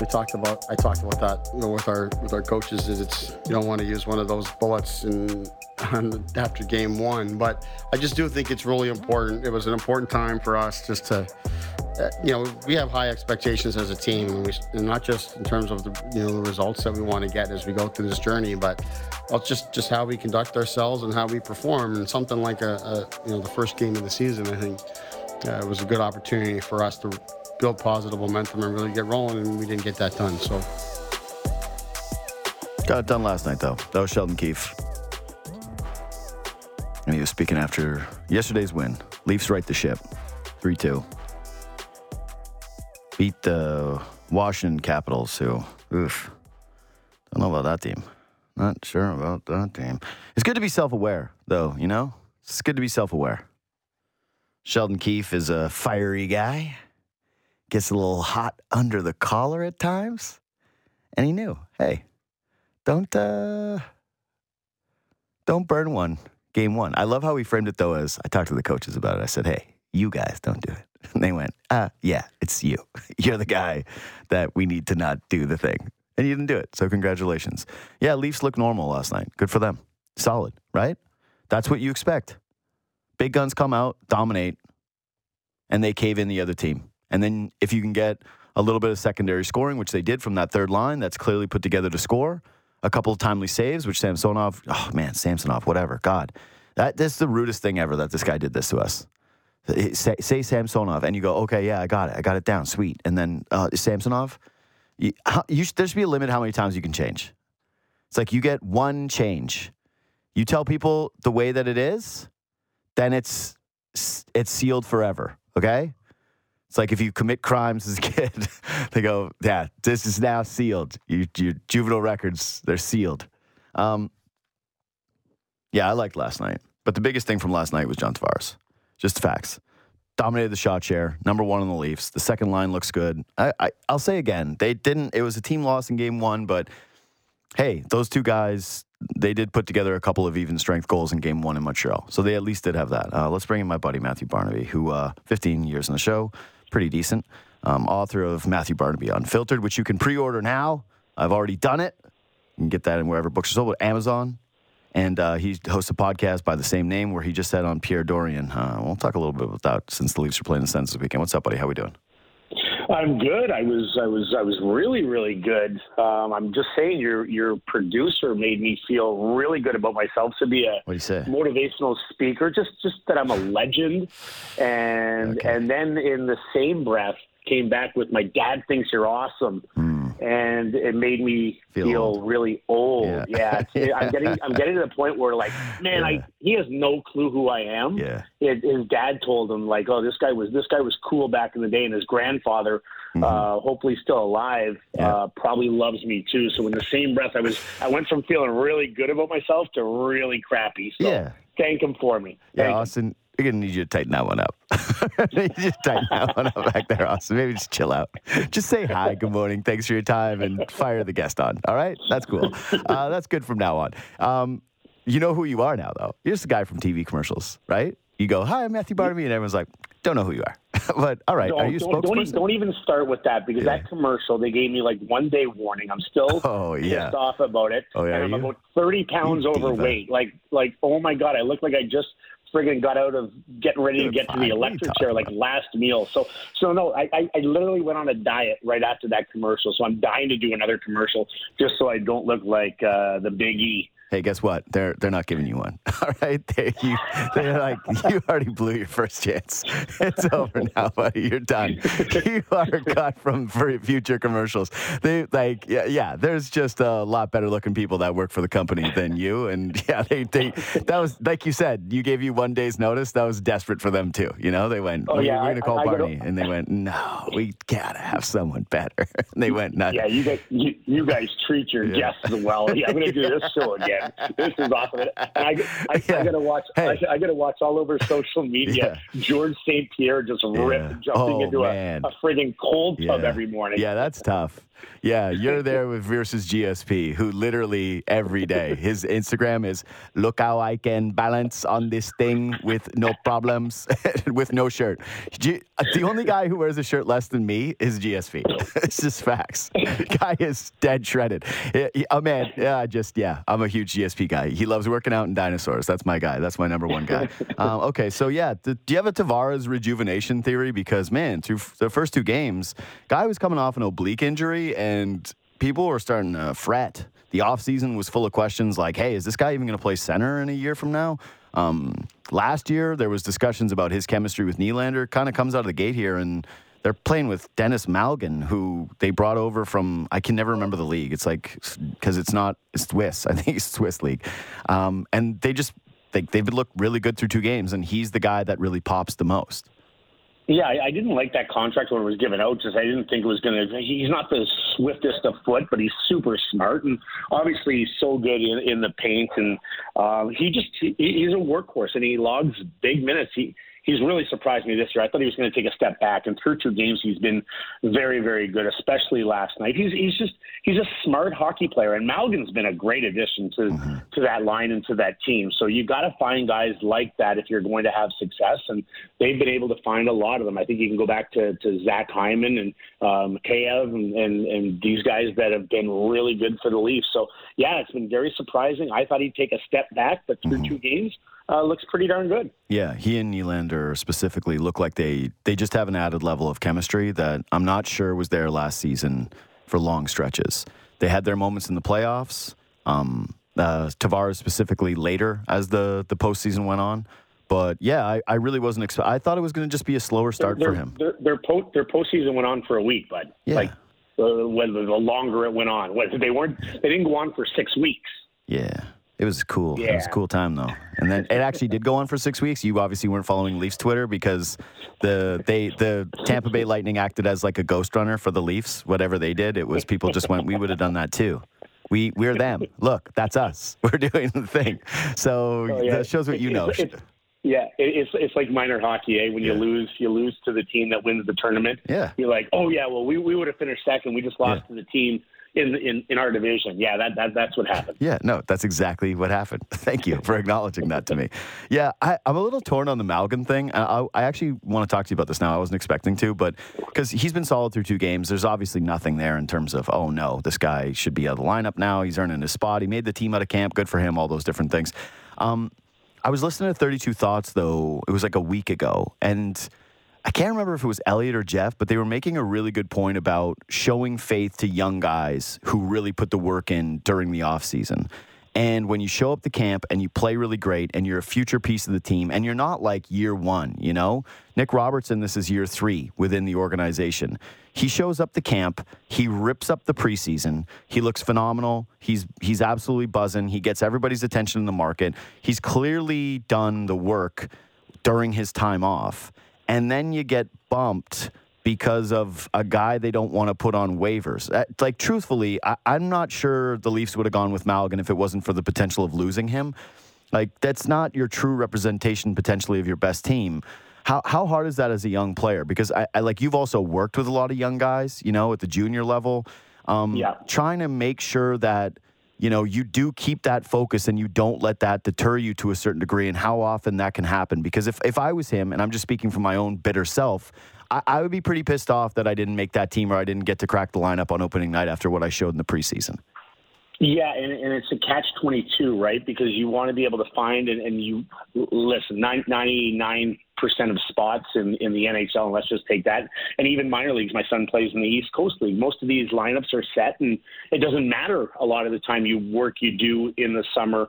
we talked about I talked about that you know with our with our coaches is it's you don't want to use one of those bullets and after game one but I just do think it's really important. It was an important time for us just to uh, you know we have high expectations as a team and, we, and not just in terms of the you know the results that we want to get as we go through this journey but just just how we conduct ourselves and how we perform. And something like a, a you know the first game of the season I think uh, it was a good opportunity for us to build positive momentum and really get rolling, and we didn't get that done. So. Got it done last night, though. That was Sheldon Keefe. And he was speaking after yesterday's win. Leafs right the ship 3 2. Beat the Washington Capitals, who, oof, don't know about that team. Not sure about that team. It's good to be self aware, though, you know? It's good to be self aware. Sheldon Keefe is a fiery guy gets a little hot under the collar at times. And he knew, hey, don't uh, don't burn one game one. I love how he framed it though as I talked to the coaches about it. I said, hey, you guys don't do it. And they went, ah, yeah, it's you. You're the guy that we need to not do the thing. And you didn't do it. So congratulations. Yeah, Leafs look normal last night. Good for them. Solid, right? That's what you expect. Big guns come out, dominate, and they cave in the other team. And then if you can get a little bit of secondary scoring, which they did from that third line, that's clearly put together to score. A couple of timely saves, which Samsonov, oh man, Samsonov, whatever. God, that this is the rudest thing ever that this guy did this to us. Say, say Samsonov, and you go, okay, yeah, I got it, I got it down, sweet. And then uh, Samsonov, you, you there should be a limit how many times you can change. It's like you get one change. You tell people the way that it is, then it's it's sealed forever. Okay, it's like if you commit crimes as a kid, they go, yeah, this is now sealed. You, your juvenile records, they're sealed. Um, yeah, I liked last night. But the biggest thing from last night was John Tavares. Just facts. Dominated the shot share, number one on the Leafs. The second line looks good. I, I, I'll say again, they didn't, it was a team loss in game one, but hey, those two guys, they did put together a couple of even strength goals in game one in Montreal. So they at least did have that. Uh, let's bring in my buddy Matthew Barnaby, who uh, 15 years in the show, pretty decent. Um, author of Matthew Barnaby Unfiltered, which you can pre order now. I've already done it. You can get that in wherever books are sold, but Amazon. And uh, he hosts a podcast by the same name where he just said on Pierre Dorion. Uh, we'll talk a little bit about that since the Leafs are playing the Sens this weekend. What's up, buddy? How we doing? I'm good. I was I was I was really really good. Um, I'm just saying your your producer made me feel really good about myself to be a what do you say? motivational speaker. Just just that I'm a legend, and okay. and then in the same breath came back with my dad thinks you're awesome. Mm and it made me feel, feel really old. Yeah, yeah. I'm getting I'm getting to the point where like, man, yeah. I he has no clue who I am. Yeah, it, his dad told him like, oh, this guy was this guy was cool back in the day, and his grandfather, mm-hmm. uh, hopefully still alive, yeah. uh, probably loves me too. So in the same breath, I was I went from feeling really good about myself to really crappy. So yeah. thank him for me. Thank yeah, Austin. Him. We're gonna need you to tighten that one up. need you to tighten that one up back there, Austin. Maybe just chill out. Just say hi, good morning, thanks for your time, and fire the guest on. All right, that's cool. Uh, that's good from now on. Um, you know who you are now, though. You're just a guy from TV commercials, right? You go, "Hi, I'm Matthew Barnaby," and everyone's like, "Don't know who you are." but all right, don't, are you don't, don't, don't, even start with that because yeah. that commercial they gave me like one day warning. I'm still oh, yeah. pissed off about it, oh, yeah, and I'm about 30 pounds overweight. Like like oh my god, I look like I just friggin' got out of getting ready to get to the electric chair like last meal. So so no, I, I, I literally went on a diet right after that commercial. So I'm dying to do another commercial just so I don't look like uh, the Big E. Hey, guess what? They're they're not giving you one. All right, they you they're like you already blew your first chance. It's over now, buddy. You're done. You are cut from future commercials. They like yeah yeah. There's just a lot better looking people that work for the company than you, and yeah, they they that was like you said. You gave you one day's notice. That was desperate for them too. You know, they went. Oh, yeah, we're gonna call I, I Barney, gotta, and they went. No, we gotta have someone better. and they went. Nuts. Yeah, you guys you, you guys treat your yeah. guests well. Yeah, I'm gonna do this show again this is awesome. And I, I, yeah. I gotta watch. Hey. I, I, gotta watch all over social media. Yeah. George St. Pierre just yeah. jumping oh, into a, a frigging cold tub every morning. Yeah, that's tough. Yeah, you're there with versus GSP, who literally every day his Instagram is look how I can balance on this thing with no problems, with no shirt. G- the only guy who wears a shirt less than me is GSP. it's just facts. Guy is dead shredded. Oh man, yeah, I just yeah, I'm a huge GSP guy. He loves working out in dinosaurs. That's my guy. That's my number one guy. Um, okay, so yeah, do you have a Tavares rejuvenation theory? Because man, through the first two games, guy was coming off an oblique injury and people were starting to fret. The offseason was full of questions like, hey, is this guy even going to play center in a year from now? Um, last year, there was discussions about his chemistry with Nylander. Kind of comes out of the gate here, and they're playing with Denis Malgin, who they brought over from, I can never remember the league. It's like, because it's not, it's Swiss. I think it's Swiss league. Um, and they just, they, they've looked really good through two games, and he's the guy that really pops the most. Yeah, I, I didn't like that contract when it was given out. Just I didn't think it was going to. He's not the swiftest of foot, but he's super smart, and obviously he's so good in, in the paint. And uh, he just he, he's a workhorse, and he logs big minutes. He he's really surprised me this year. I thought he was going to take a step back, and through two games, he's been very, very good, especially last night. He's he's just he's a smart hockey player, and Malgin's been a great addition to mm-hmm. to that line and to that team. So you got to find guys like that if you're going to have success, and they've been able to find a lot of them. I think you can go back to to Zach Hyman and um, Kayev and, and and these guys that have been really good for the Leafs. So yeah, it's been very surprising. I thought he'd take a step back, but through mm-hmm. two games uh, looks pretty darn good. Yeah, he and Nylander specifically look like they they just have an added level of chemistry that I'm not sure was there last season for long stretches. They had their moments in the playoffs. Um, uh, Tavares specifically later as the the postseason went on. But yeah, I, I really wasn't. Expe- I thought it was going to just be a slower start their, for him. Their their, po- their postseason went on for a week, but yeah. like uh, when the longer it went on, they weren't they didn't go on for six weeks. Yeah. It was cool. Yeah. It was a cool time though. And then it actually did go on for six weeks. You obviously weren't following Leafs Twitter because the they the Tampa Bay Lightning acted as like a ghost runner for the Leafs. Whatever they did, it was people just went, we would have done that too. We we're them. Look, that's us. We're doing the thing. So oh, yeah. that shows what you know. It's, it's, yeah, it's it's like minor hockey, eh? When you yeah. lose, you lose to the team that wins the tournament. Yeah, you're like, oh yeah, well we, we would have finished second. We just lost to the team in, in, in our division. Yeah, that, that that's what happened. Yeah, no, that's exactly what happened. Thank you for acknowledging that to me. Yeah, I, am a little torn on the Malgin thing. I, I actually want to talk to you about this now. I wasn't expecting to, but because he's been solid through two games, there's obviously nothing there in terms of, oh no, this guy should be out of the lineup now. He's earning his spot. He made the team out of camp. Good for him. All those different things. Um, I was listening to 32 Thoughts though. It was like a week ago, and I can't remember if it was Elliotte or Jeff, but they were making a really good point about showing faith to young guys who really put the work in during the offseason. And when you show up to camp and you play really great and you're a future piece of the team and you're not like year one, you know? Nick Robertson, this is year three within the organization. He shows up to camp, he rips up the preseason, he looks phenomenal. He's he's absolutely buzzing. He gets everybody's attention in the market. He's clearly done the work during his time off and then you get bumped because of a guy they don't want to put on waivers. Uh, like, truthfully, I, am not sure the Leafs would have gone with Malgin if it wasn't for the potential of losing him. Like, that's not your true representation potentially of your best team. How, how hard is that as a young player? Because I, I like you've also worked with a lot of young guys, you know, at the junior level. Um, yeah. Trying to make sure that you know, you do keep that focus and you don't let that deter you to a certain degree and how often that can happen. Because if, if I was him, and I'm just speaking from my own bitter self, I, I would be pretty pissed off that I didn't make that team or I didn't get to crack the lineup on opening night after what I showed in the preseason. Yeah, and, and it's a catch 22, right? Because you want to be able to find and, and you listen, 99 percent of spots in, in the NHL, and let's just take that. And even minor leagues, my son plays in the East Coast League. Most of these lineups are set, and it doesn't matter a lot of the time you work you do in the summer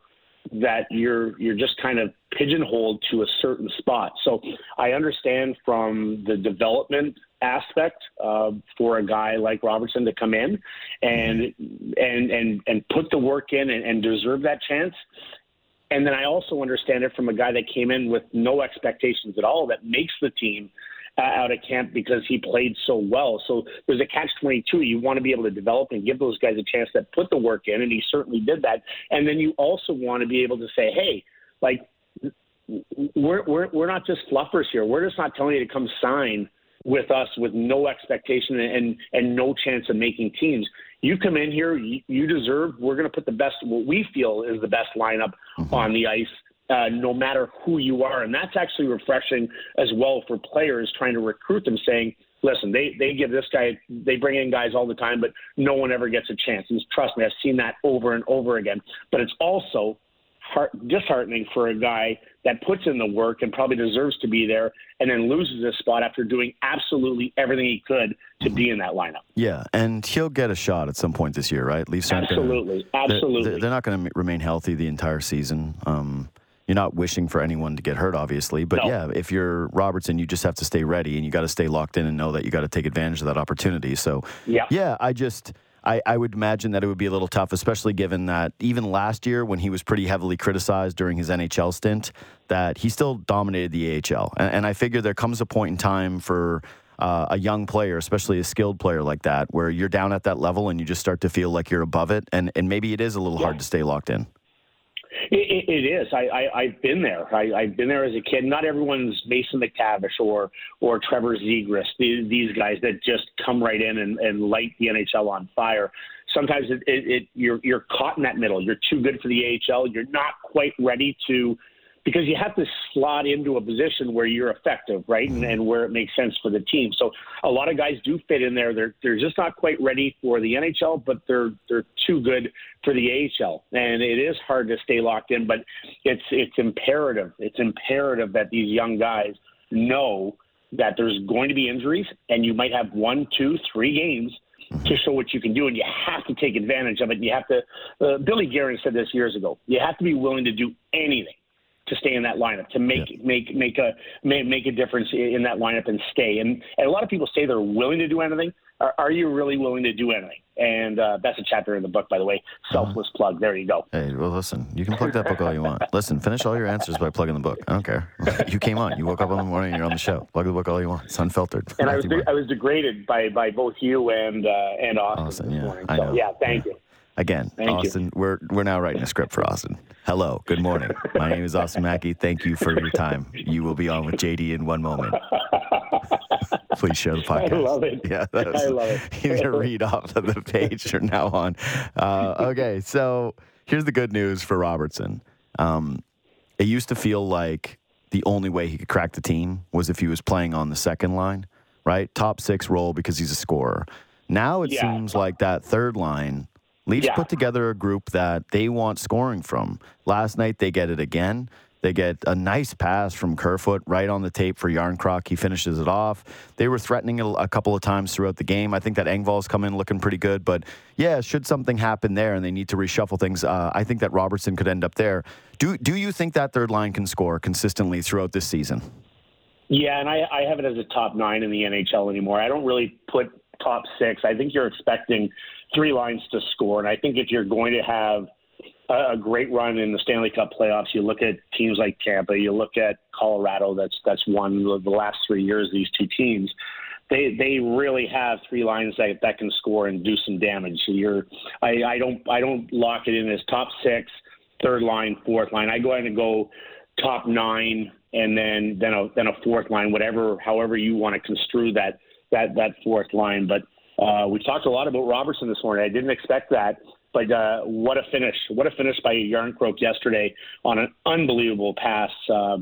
that you're you're just kind of pigeonholed to a certain spot. So I understand from the development aspect uh, for a guy like Robertson to come in and and and and put the work in and, and deserve that chance. And then I also understand it from a guy that came in with no expectations at all that makes the team uh, out of camp because he played so well. So there's a catch 22. You want to be able to develop and give those guys a chance that put the work in, and he certainly did that. And then you also want to be able to say, hey, like, we're, we're, we're not just fluffers here. We're just not telling you to come sign with us with no expectation and and no chance of making teams. You come in here, you, you deserve. We're going to put the best, what we feel is the best lineup mm-hmm. on the ice. Uh, no matter who you are. And that's actually refreshing as well for players trying to recruit them, saying, listen, they, they give this guy, they bring in guys all the time, but no one ever gets a chance. And trust me, I've seen that over and over again. But it's also heart, disheartening for a guy that puts in the work and probably deserves to be there and then loses his spot after doing absolutely everything he could to be in that lineup. Yeah, and he'll get a shot at some point this year, right? Leafs absolutely, gonna, absolutely. They're, they're not going to remain healthy the entire season. Um, you're not wishing for anyone to get hurt, obviously. But no. yeah, if you're Robertson, you just have to stay ready and you got to stay locked in and know that you got to take advantage of that opportunity. So yeah, yeah, I just. I, I, would imagine that it would be a little tough, especially given that even last year when he was pretty heavily criticized during his NHL stint, that he still dominated the AHL. And, and I figure there comes a point in time for uh, a young player, especially a skilled player like that, where you're down at that level and you just start to feel like you're above it, and, and maybe it is a little yeah. hard to stay locked in. It, it is. I, I, have been there. I, I've been there as a kid. Not everyone's Mason McTavish or or Trevor Zegras. These, these guys that just come right in and, and light the NHL on fire. Sometimes it, it, it you're you're caught in that middle. You're too good for the AHL. You're not quite ready to because you have to slot into a position where you're effective, right, and, and where it makes sense for the team. So a lot of guys do fit in there. They're they're just not quite ready for the NHL, but they're they're too good for the AHL, and it is hard to stay locked in. But it's it's imperative. It's imperative that these young guys know that there's going to be injuries, and you might have one, two, three games to show what you can do, and you have to take advantage of it. You have to. Uh, Billy Guerin said this years ago. You have to be willing to do anything to stay in that lineup, to make yeah. make make a make, make a difference in that lineup and stay. And, and a lot of people say they're willing to do anything. Are, are you really willing to do anything? And uh, that's a chapter in the book, by the way. Selfless uh, plug. There you go. Hey, well, listen, you can plug that book all you want. listen, finish all your answers by plugging the book. I don't care. you came on. You woke up in the morning. You're on the show. Plug the book all you want. It's unfiltered. And I was de- I was degraded by by both you and uh, and Austin, Austin yeah, morning. So yeah, thank yeah. you. Again, Thank Austin, you. we're we're now writing a script for Austin. Hello, good morning. My name is Austin Mackey. Thank you for your time. You will be on with JD in one moment. Please share the podcast. I love it. Yeah, I love it. He's gonna read off of the page from now on. Uh, okay, so here's the good news for Robertson. Um, it used to feel like the only way he could crack the team was if he was playing on the second line, right? Top six role because he's a scorer. Now it yeah. seems like that third line Leafs yeah. put together a group that they want scoring from. Last night they get it again. They get a nice pass from Kerfoot right on the tape for Jarnkrok. He finishes it off. They were threatening it a couple of times throughout the game. I think that Engvall's come in looking pretty good. But yeah, should something happen there and they need to reshuffle things, uh, I think that Robertson could end up there. Do Do you think that third line can score consistently throughout this season? Yeah, and I, I have it as a top nine in the NHL anymore. I don't really put top six. I think you're expecting three lines to score. And I think if you're going to have a, great run in the Stanley Cup playoffs, you look at teams like Tampa, you look at Colorado. That's that's won the last three years. These two teams. They, they really have three lines that, that can score and do some damage. So you're I, I don't I don't lock it in as top six, third line, fourth line. I go ahead and go top nine and then then a then a fourth line, whatever however you want to construe that that that fourth line. But uh, we talked a lot about Robertson this morning. I didn't expect that, but uh, what a finish! What a finish by Jarnkrok yesterday on an unbelievable pass uh,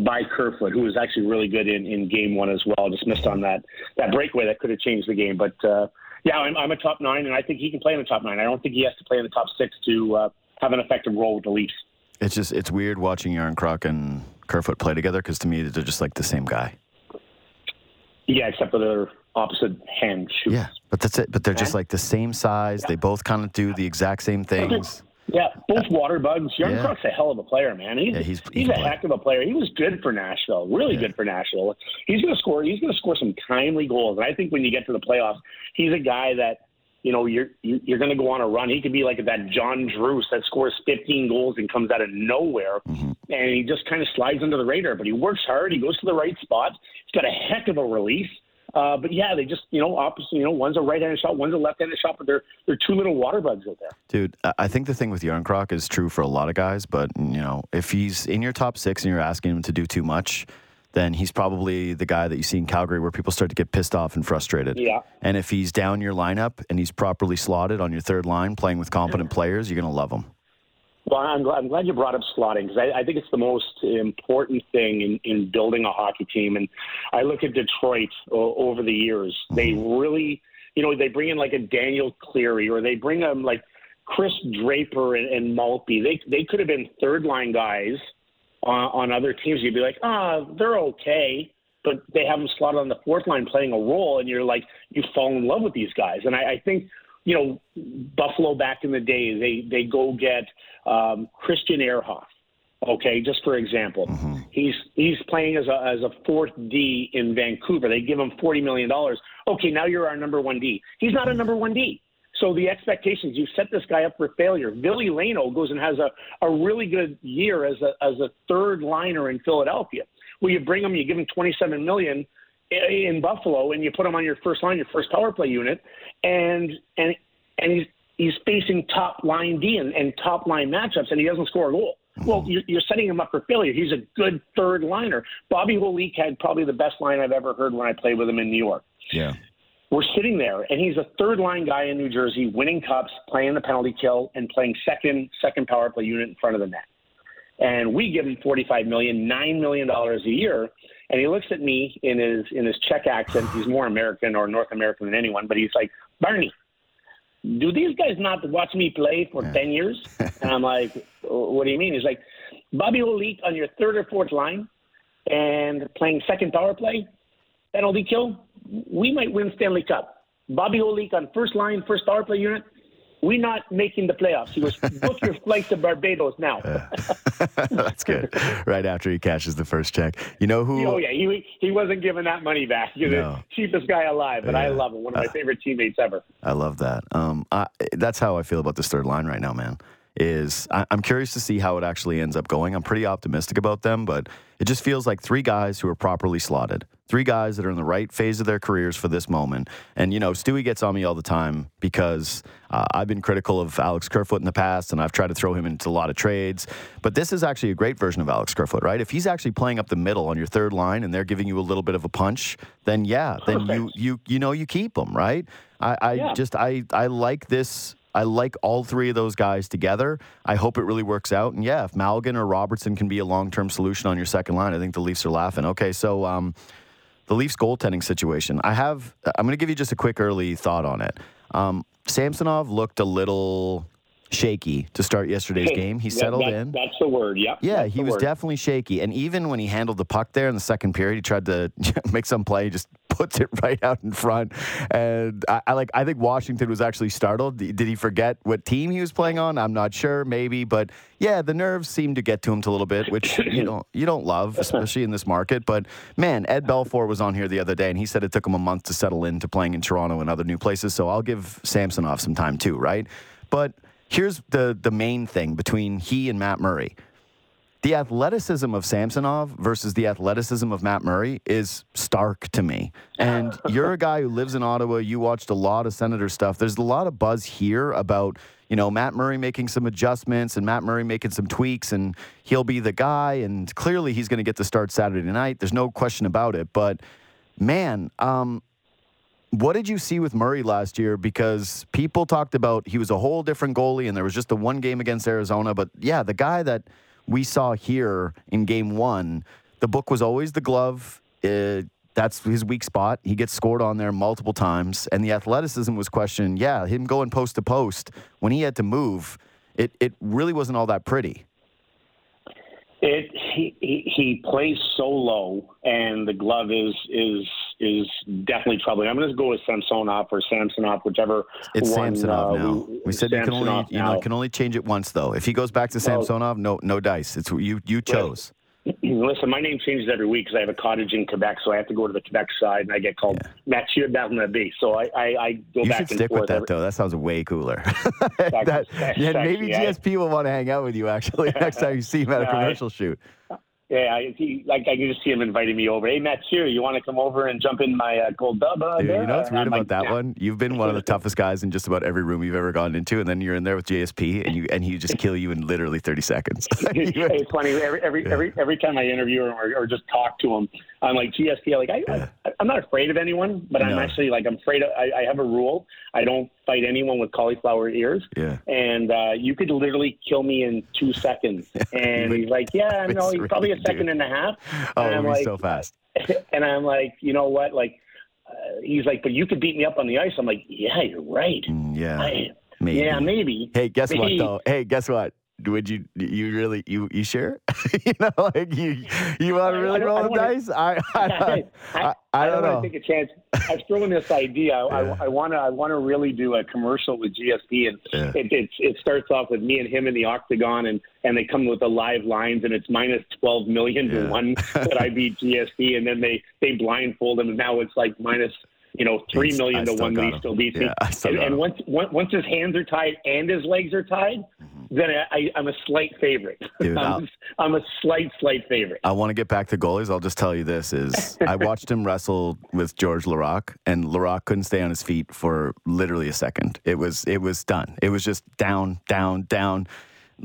by Kerfoot, who was actually really good in, in game one as well. Just missed on that that breakaway that could have changed the game. But uh, yeah, I'm, I'm a top nine, and I think he can play in the top nine. I don't think he has to play in the top six to uh, have an effective role with the Leafs. It's just it's weird watching Jarnkrok and Kerfoot play together because to me they're just like the same guy. Yeah, except for they're opposite hand shoots. Yeah, but that's it. But they're just like the same size. Yeah. They both kind of do the exact same things. Yeah, both water bugs. Young yeah. Crook's a hell of a player, man. He's, yeah, he's, he's, he's a heck of a player. He was good for Nashville, really yeah. good for Nashville. He's going to score. He's to score some timely goals. And I think when you get to the playoffs, he's a guy that you know you're you're going to go on a run. He could be like that John Druce that scores 15 goals and comes out of nowhere, mm-hmm. and he just kind of slides under the radar. But he works hard. He goes to the right spot. He's got a heck of a release. Uh, but yeah, they just you know opposite. You know, one's a right-handed shot, one's a left-handed shot, but they're they're two little water bugs out there. Dude, I think the thing with Jarnkrok is true for a lot of guys, but you know, if he's in your top six and you're asking him to do too much, then he's probably the guy that you see in Calgary where people start to get pissed off and frustrated. Yeah. And if he's down your lineup and he's properly slotted on your third line, playing with competent players, you're going to love him. Well, I'm glad, I'm glad you brought up slotting because I, I think it's the most important thing in, in building a hockey team. And I look at Detroit o- over the years. They really, you know, they bring in like a Daniel Cleary or they bring them like Chris Draper and, and Maltby. They they could have been third line guys on, on other teams. You'd be like, ah, oh, they're okay, but they have them slotted on the fourth line playing a role, and you're like, you fall in love with these guys. And I, I think you know, Buffalo back in the day, they they go get um, Christian Ehrhoff. Okay, just for example, mm-hmm. he's he's playing as a as a fourth D in Vancouver. They give him forty million dollars. Okay, now you're our number one D. He's not a number one D. So the expectations, you set this guy up for failure. Billy Leino goes and has a, a really good year as a as a third liner in Philadelphia. Well, you bring him, you give him twenty seven million in Buffalo, and you put him on your first line, your first power play unit, and and and he's he's facing top line D and, and top line matchups, and he doesn't score a goal. Mm-hmm. Well, you're, you're setting him up for failure. He's a good third liner. Bobby Holik had probably the best line I've ever heard when I played with him in New York. Yeah. We're sitting there, and he's a third line guy in New Jersey, winning cups, playing the penalty kill, and playing second second power play unit in front of the net. And we give him forty five million, nine million dollars a year. And he looks at me in his in his Czech accent. He's more American or North American than anyone, but he's like, Barney, do these guys not watch me play for yeah. 10 years? and I'm like, what do you mean? He's like, Bobby Holik on your third or fourth line and playing second power play, penalty kill, we might win Stanley Cup. Bobby Holik on first line, first power play unit, we're not making the playoffs. He goes, book your flight to Barbados now. That's good. Right after he cashes the first check. You know who? Oh, yeah. He, he wasn't giving that money back. He's no. the cheapest guy alive, but yeah. I love him. One of my uh, favorite teammates ever. I love that. Um, I, that's how I feel about this third line right now, man is I, am curious to see how it actually ends up going. I'm pretty optimistic about them, but it just feels like three guys who are properly slotted, three guys that are in the right phase of their careers for this moment. And, you know, Stewie gets on me all the time because uh, I've been critical of Alex Kerfoot in the past and I've tried to throw him into a lot of trades. But this is actually a great version of Alex Kerfoot, right? If he's actually playing up the middle on your third line and they're giving you a little bit of a punch, then yeah, then you, you, you know, you keep them, right? I, I yeah. just, I, I like this I like all three of those guys together. I hope it really works out. And yeah, if Malgin or Robertson can be a long term solution on your second line, I think the Leafs are laughing. Okay, so um, the Leafs goaltending situation. I have. I'm going to give you just a quick early thought on it. Um, Samsonov looked a little shaky to start yesterday's hey, game. He settled that, in. That's the word. Yep. Yeah, he was word. definitely shaky. And even when he handled the puck there in the second period, he tried to make some play. He just puts it right out in front. And I, I, like. I think Washington was actually startled. Did he forget what team he was playing on? I'm not sure. Maybe, but yeah, the nerves seemed to get to him a little bit, which you know you don't love, especially in this market. But man, Ed Belfour was on here the other day, and he said it took him a month to settle into playing in Toronto and other new places. So I'll give Samsonov some time too, right? But here's the the main thing between he and Matt Murray. The athleticism of Samsonov versus the athleticism of Matt Murray is stark to me. And you're a guy who lives in Ottawa. You watched a lot of Senator stuff. There's a lot of buzz here about, you know, Matt Murray making some adjustments and Matt Murray making some tweaks and he'll be the guy. And clearly he's going to get the start Saturday night. There's no question about it. But man, um, what did you see with Murray last year? Because people talked about he was a whole different goalie and there was just the one game against Arizona. But yeah, the guy that we saw here in game one, the book was always the glove. Uh, that's his weak spot. He gets scored on there multiple times. And the athleticism was questioned. Yeah, him going post to post when he had to move, it, it really wasn't all that pretty. It he, he plays so low, and the glove is is is definitely troubling. I'm going to go with Samsonov or Samsonov, whichever. It's one, Samsonov uh, now. We, said Samsonov you can only you know can only change it once though. If he goes back to Samsonov, no no dice. It's you you chose. Listen, my name changes every week because I have a cottage in Quebec, so I have to go to the Quebec side, and I get called yeah. Mathieu Bernabé. So I, I, I go you back should stick with that, every... though. That sounds way cooler. that, yeah, maybe GSP will want to hang out with you, actually, next time you see him at a commercial shoot. Yeah, I, he, like I can just see him inviting me over. Hey, Mathieu, you want to come over and jump in my uh, cold dub? Uh, Dude, there? you know what's weird I'm about like, that "Yeah." one? You've been one of the toughest guys in just about every room you've ever gone into, and then you're in there with GSP, and you and he just kill you in literally 30 seconds. it's funny. Every every every every time I interview him or, or just talk to him, I'm like GSP. Like I, I I'm not afraid of anyone, but I'm actually like I'm afraid. Of, I, I have a rule. I don't fight anyone with cauliflower ears. Yeah. And uh, you could literally kill me in two seconds. And he's like, Yeah, no, he's probably a second dude. and a half. oh, and I'm like, so fast. and I'm like, you know what? Like, uh, he's like, but you could beat me up on the ice. I'm like, yeah, you're right. Mm, yeah. I, Maybe. Yeah, maybe. Hey, guess what though? Hey, guess what? Would you you really you you sure? you know, like you you want to really roll the dice? I I, I, I, I don't want to take a chance. I've thrown this idea. I, I want to. I want to really do a commercial with GSP, and it, it's it starts off with me and him in the octagon, and and they come with the live lines, and it's minus twelve million Yeah. to one that I beat GSP, and then they they blindfold him, and now it's like minus. You know, three He's- million to one that he still beats me. Yeah, and and once, once his hands are tied and his legs are tied, mm-hmm. then I, I'm a slight favorite. Dude, I'm, I'm a slight, slight favorite. I want to get back to goalies. I'll just tell you this: is I watched him wrestle with George Laraque, and Laraque couldn't stay on his feet for literally a second. It was it was done. It was just down, down, down.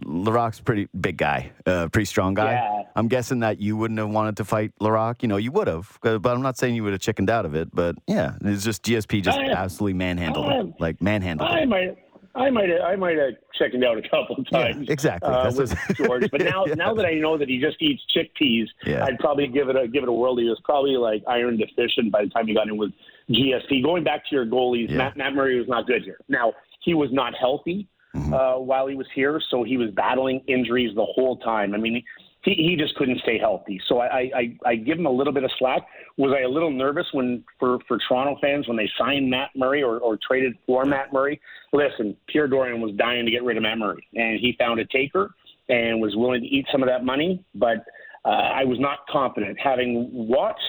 Laraque's a pretty big guy, uh, pretty strong guy. Yeah. I'm guessing that you wouldn't have wanted to fight Laraque. You know, you would have, but I'm not saying you would have chickened out of it. But yeah, it's just GSP just absolutely manhandled I- him, like manhandled I him. might, I might, have, I might have chickened out a couple of Yeah, times. exactly. Uh, That's with George, but now, Yeah. now that I know that he just eats chickpeas. I'd probably give it a give it a whirl. He was probably like iron deficient by the time he got in with GSP. Going back to your goalies. Matt, Matt Murray was not good here. Now he was not healthy Mm-hmm. uh, while he was here, so he was battling injuries the whole time. I mean. He, he just couldn't stay healthy, so I, I I give him a little bit of slack. Was I a little nervous when for for Toronto fans when they signed Matt Murray or, or traded for Matt Murray? Listen, Pierre Dorion was dying to get rid of Matt Murray, and he found a taker and was willing to eat some of that money. But uh, I was not confident. Having watched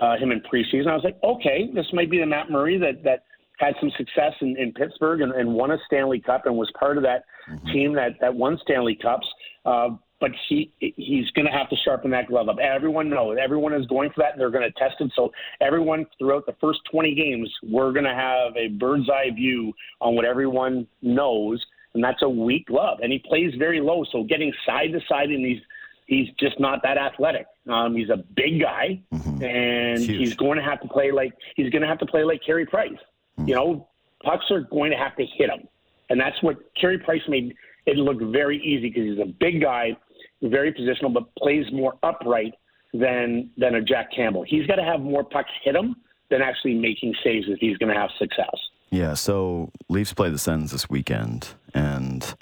uh, him in preseason, I was like, okay, this might be the Matt Murray that that had some success in, in Pittsburgh and, and won a Stanley Cup and was part of that team that that won Stanley Cups. Uh, but he he's going to have to sharpen that glove up. Everyone knows. Everyone is going for that, and they're going to test it. So everyone throughout the first 20 games, we're going to have a bird's eye view on what everyone knows, and that's a weak glove. And he plays very low, so getting side to side and these. He's just not that athletic. Um, he's a big guy, and he's going to have to play like he's going to have to play like Carey Price. Hmm. You know, pucks are going to have to hit him, and that's what Carey Price made it look very easy because he's a big guy, very positional, but plays more upright than than a Jack Campbell. He's got to have more pucks hit him than actually making saves if he's going to have success. Yeah, so Leafs play the Sens this weekend, and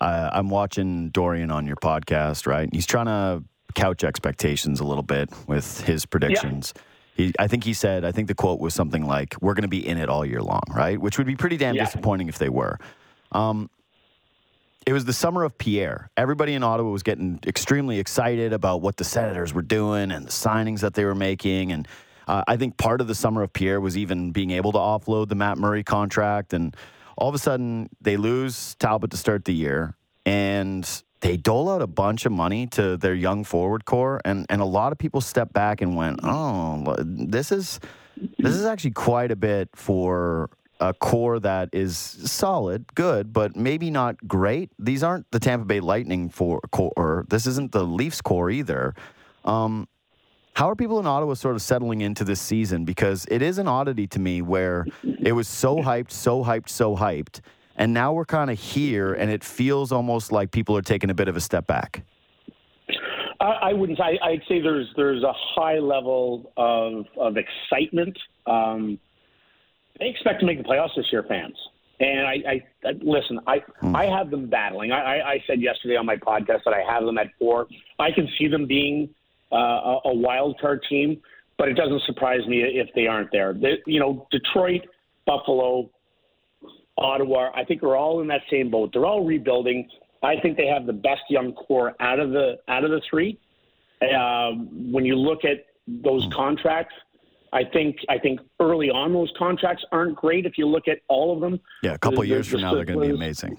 I, I'm watching Dorion on your podcast, right? He's trying to couch expectations a little bit with his predictions. He, I think he said, I think the quote was something like, "We're going to be in it all year long," right? Which would be pretty damn Yeah. disappointing if they were. Um, it was the summer of Pierre. Everybody in Ottawa was getting extremely excited about what the Senators were doing and the signings that they were making. And uh, I think part of the summer of Pierre was even being able to offload the Matt Murray contract. And all of a sudden, they lose Talbot to start the year, and they dole out a bunch of money to their young forward core. And and a lot of people stepped back and went, "Oh, this is this is actually quite a bit for." A core that is solid, good, but maybe not great. These aren't the Tampa Bay Lightning for core. This isn't the Leafs core either. Um, how are people in Ottawa sort of settling into this season? Because it is an oddity to me where it was so hyped, so hyped, so hyped, and now we're kind of here, and it feels almost like people are taking a bit of a step back. I, I wouldn't. I, I'd say there's there's a high level of of excitement. Um, they expect to make the playoffs this year, fans. And I, I, I listen. I I have them battling. I, I, I said yesterday on my podcast that I have them at four. I can see them being uh, a, a wild card team, but it doesn't surprise me if they aren't there. They, you know, Detroit, Buffalo, Ottawa. I think are all in that same boat. They're all rebuilding. I think they have the best young core out of the out of the three. Um, when you look at those contracts, I think I think early on those contracts aren't great. If you look at all of them, Yeah, a couple years from now, they're going to be amazing.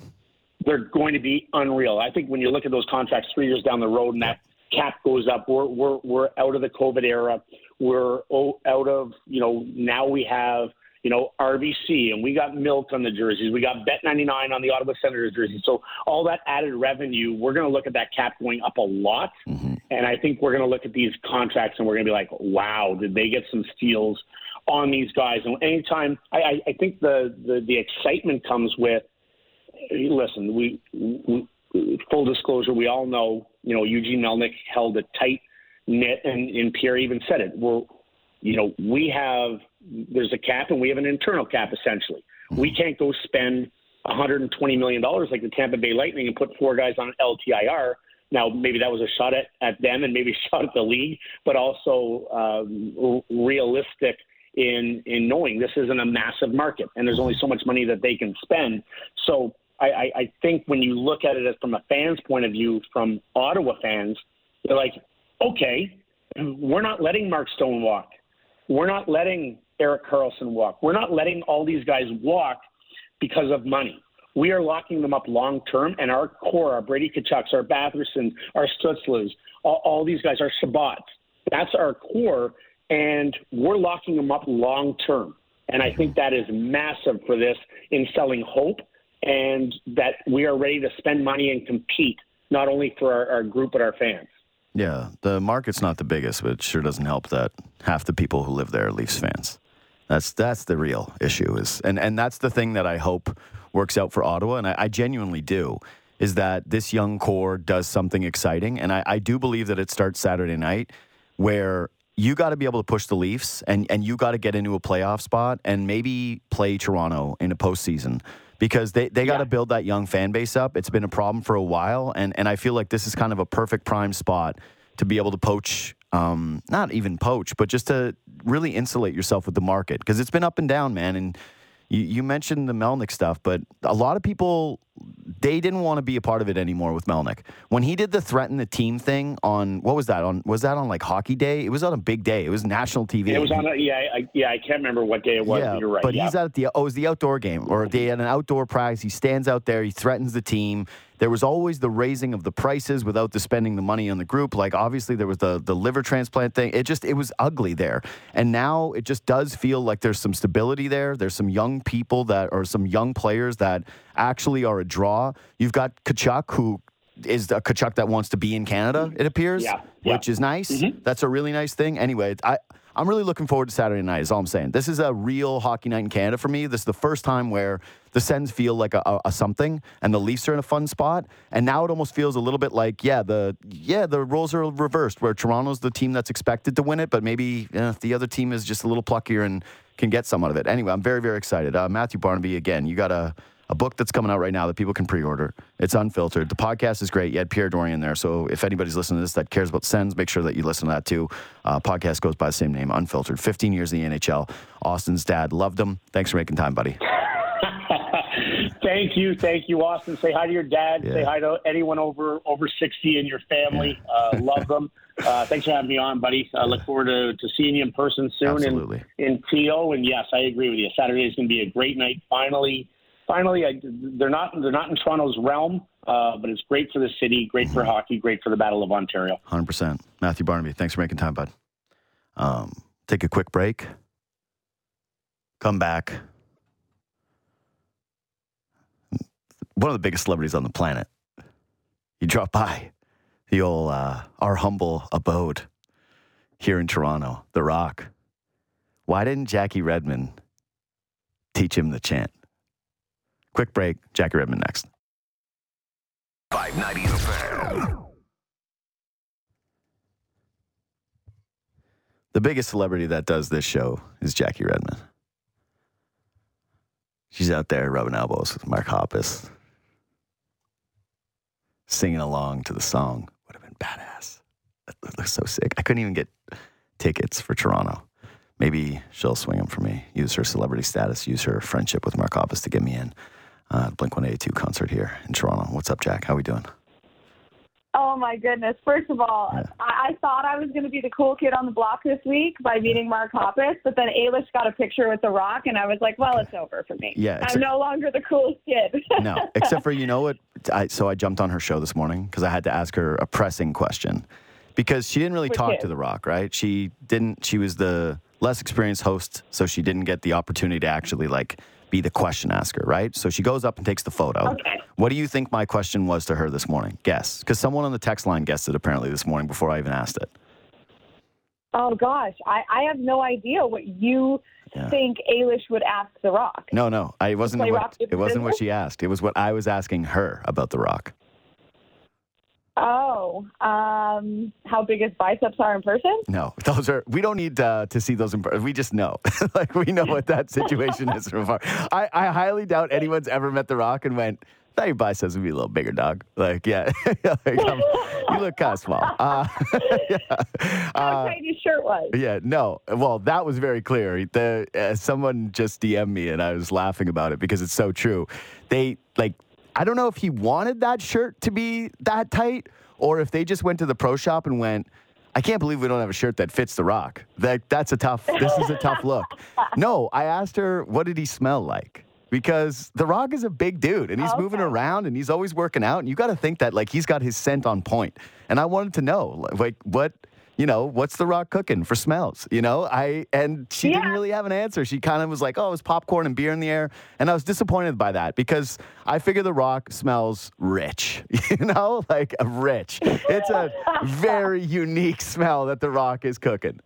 they're going to be unreal. I think when you look at those contracts three years down the road, and that cap goes up. We're we're we're out of the COVID era. We're out of you know now we have you know RBC and we got Milk on the jerseys. We got Bet 99 on the Ottawa Senators jersey. So all that added revenue, we're going to look at that cap going up a lot. Mm-hmm. And I think we're going to look at these contracts and we're going to be like, wow, did they get some steals on these guys? And anytime, I, I think the, the the excitement comes with. Listen, we, we full disclosure, we all know, you know, Eugene Melnyk held a tight knit, and, and Pierre even said it. We're, you know, we have there's a cap, and we have an internal cap essentially. Mm-hmm. We can't go spend 120 million dollars like the Tampa Bay Lightning and put four guys on LTIR. Now, maybe that was a shot at, at them and maybe a shot at the league, but also um, realistic in in knowing this isn't a massive market and there's only so much money that they can spend. So I, I think when you look at it as from a fan's point of view, from Ottawa fans, they're like, okay, we're not letting Mark Stone walk. We're not letting Erik Karlsson walk. We're not letting all these guys walk because of money. We are locking them up long term, and our core, our Brady Tkachuks, our Batherson, our Stützles, all, all these guys, our Chabots, that's our core, and we're locking them up long term. And I think that is massive for this in selling hope and that we are ready to spend money and compete, not only for our, our group, but our fans. Yeah, the market's not the biggest, but it sure doesn't help that half the people who live there are Leafs fans. That's that's the real issue is, and and that's the thing that I hope works out for Ottawa, and I, I genuinely do, is that this young core does something exciting, and I, I do believe that it starts Saturday night, where you got to be able to push the Leafs, and and you got to get into a playoff spot, and maybe play Toronto in a postseason because they, they got to build that young fan base up. It's been a problem for a while, and, and I feel like this is kind of a perfect prime spot to be able to poach, um, not even poach, but just to really insulate yourself with the market because it's been up and down, man. And you, you mentioned the Melnyk stuff, but a lot of people they didn't want to be a part of it anymore with Melnyk. When he did the threaten the team thing on what was that on? Was that on like Hockey Day? It was on a big day. It was national TV. It was on a, yeah, I, yeah. I can't remember what day it was. Yeah, you're right. But yeah. he's at the oh, it was the outdoor game or they had an outdoor prize. He stands out there. He threatens the team. There was always the raising of the prices without the spending the money on the group. Like obviously there was the the liver transplant thing. It just it was ugly there. And now it just does feel like there's some stability there. There's some young people that or some young players that actually are a draw. You've got Tkachuk who is a Tkachuk that wants to be in Canada, it appears, yeah, yeah. which is nice. Mm-hmm. That's a really nice thing. Anyway, I I'm really looking forward to Saturday night. Is all I'm saying. This is a real hockey night in Canada for me. This is the first time where the Sens feel like a, a, a, something, and the Leafs are in a fun spot. And now it almost feels a little bit like, yeah, the yeah the roles are reversed, where Toronto's the team that's expected to win it, but maybe eh, the other team is just a little pluckier and can get some out of it. Anyway, I'm very very excited. Uh, Matthew Barnaby again. You got a a book that's coming out right now that people can pre-order. It's unfiltered. The podcast is great. You had Pierre Dorion there, so if anybody's listening to this that cares about Sens, make sure that you listen to that too. Uh, podcast goes by the same name, Unfiltered. 15 years in the NHL. Austin's dad loved him. Thanks for making time, buddy. Thank you, thank you, Austin. Say hi to your dad. Yeah. Say hi to anyone over over 60 in your family. Yeah. uh, love them. Uh, thanks for having me on, buddy. I look forward to, to seeing you in person soon Absolutely. in in TO. And yes, I agree with you. Saturday is going to be a great night. Finally finally, I, they're not they're not in Toronto's realm, uh, but it's great for the city, great for hockey, great for the Battle of Ontario. Hundred percent, Matthew Barnaby. Thanks for making time, bud. Um, take a quick break. Come back. One of the biggest celebrities on the planet. You drop by the old uh, our humble abode here in Toronto, The Rock. Why didn't Jackie Redmond teach him the chant? Quick break. Jackie Redmond next. 590 FM. The biggest celebrity that does this show is Jackie Redmond. She's out there rubbing elbows with Mark Hoppus, singing along to the song. Would have been badass. That looks so sick. I couldn't even get tickets for Toronto. Maybe she'll swing them for me. Use her celebrity status, use her friendship with Mark Hoppus to get me in uh, Blink 182 concert here in Toronto. What's up, Jack? How we doing? Oh my goodness! First of all, yeah. I-, I thought I was going to be the cool kid on the block this week by meeting Mark Hoppus, but then Ailish got a picture with The Rock, and I was like, "Well, okay. it's over for me. Yeah, except- I'm no longer the coolest kid." no, except for you know what? I, so I jumped on her show this morning because I had to ask her a pressing question, because she didn't really Which talk is? to The Rock, right? She didn't. She was the less experienced host, so she didn't get the opportunity to actually like be the question asker, right? So she goes up and takes the photo. Okay. What do you think my question was to her this morning? Guess, because someone on the text line guessed it apparently this morning before I even asked it. Oh gosh, I, I have no idea what you Yeah. think Ailish would ask The Rock. No, no, I it wasn't what, it wasn't what she asked. It was what I was asking her about The Rock. Oh, um, how big his biceps are in person? No, those are. We don't need uh, to see those in person. We just know, like we know what that situation is from far. I, I highly doubt anyone's ever met The Rock and went, "Thought your biceps would be a little bigger, dog." Like, yeah, like, um, you look kind of small. Uh, yeah. How Uh, tight his shirt was. yeah, no. Well, that was very clear. The uh, someone just DM'd me, and I was laughing about it because it's so true. They like, I don't know if he wanted that shirt to be that tight, or if they just went to the pro shop and went. I can't believe we don't have a shirt that fits The Rock. That that's a tough. This is a tough look. No, I asked her, what did he smell like? Because The Rock is a big dude and he's oh, moving around and he's always working out. And you got to think that like he's got his scent on point. And I wanted to know like what you know what's The Rock cooking for smells. You know I and she didn't really have an answer. She kind of was like, oh, it was popcorn and beer in the air. And I was disappointed by that because I figure The Rock smells rich. You know, like uh, rich. It's a very unique smell that The Rock is cooking.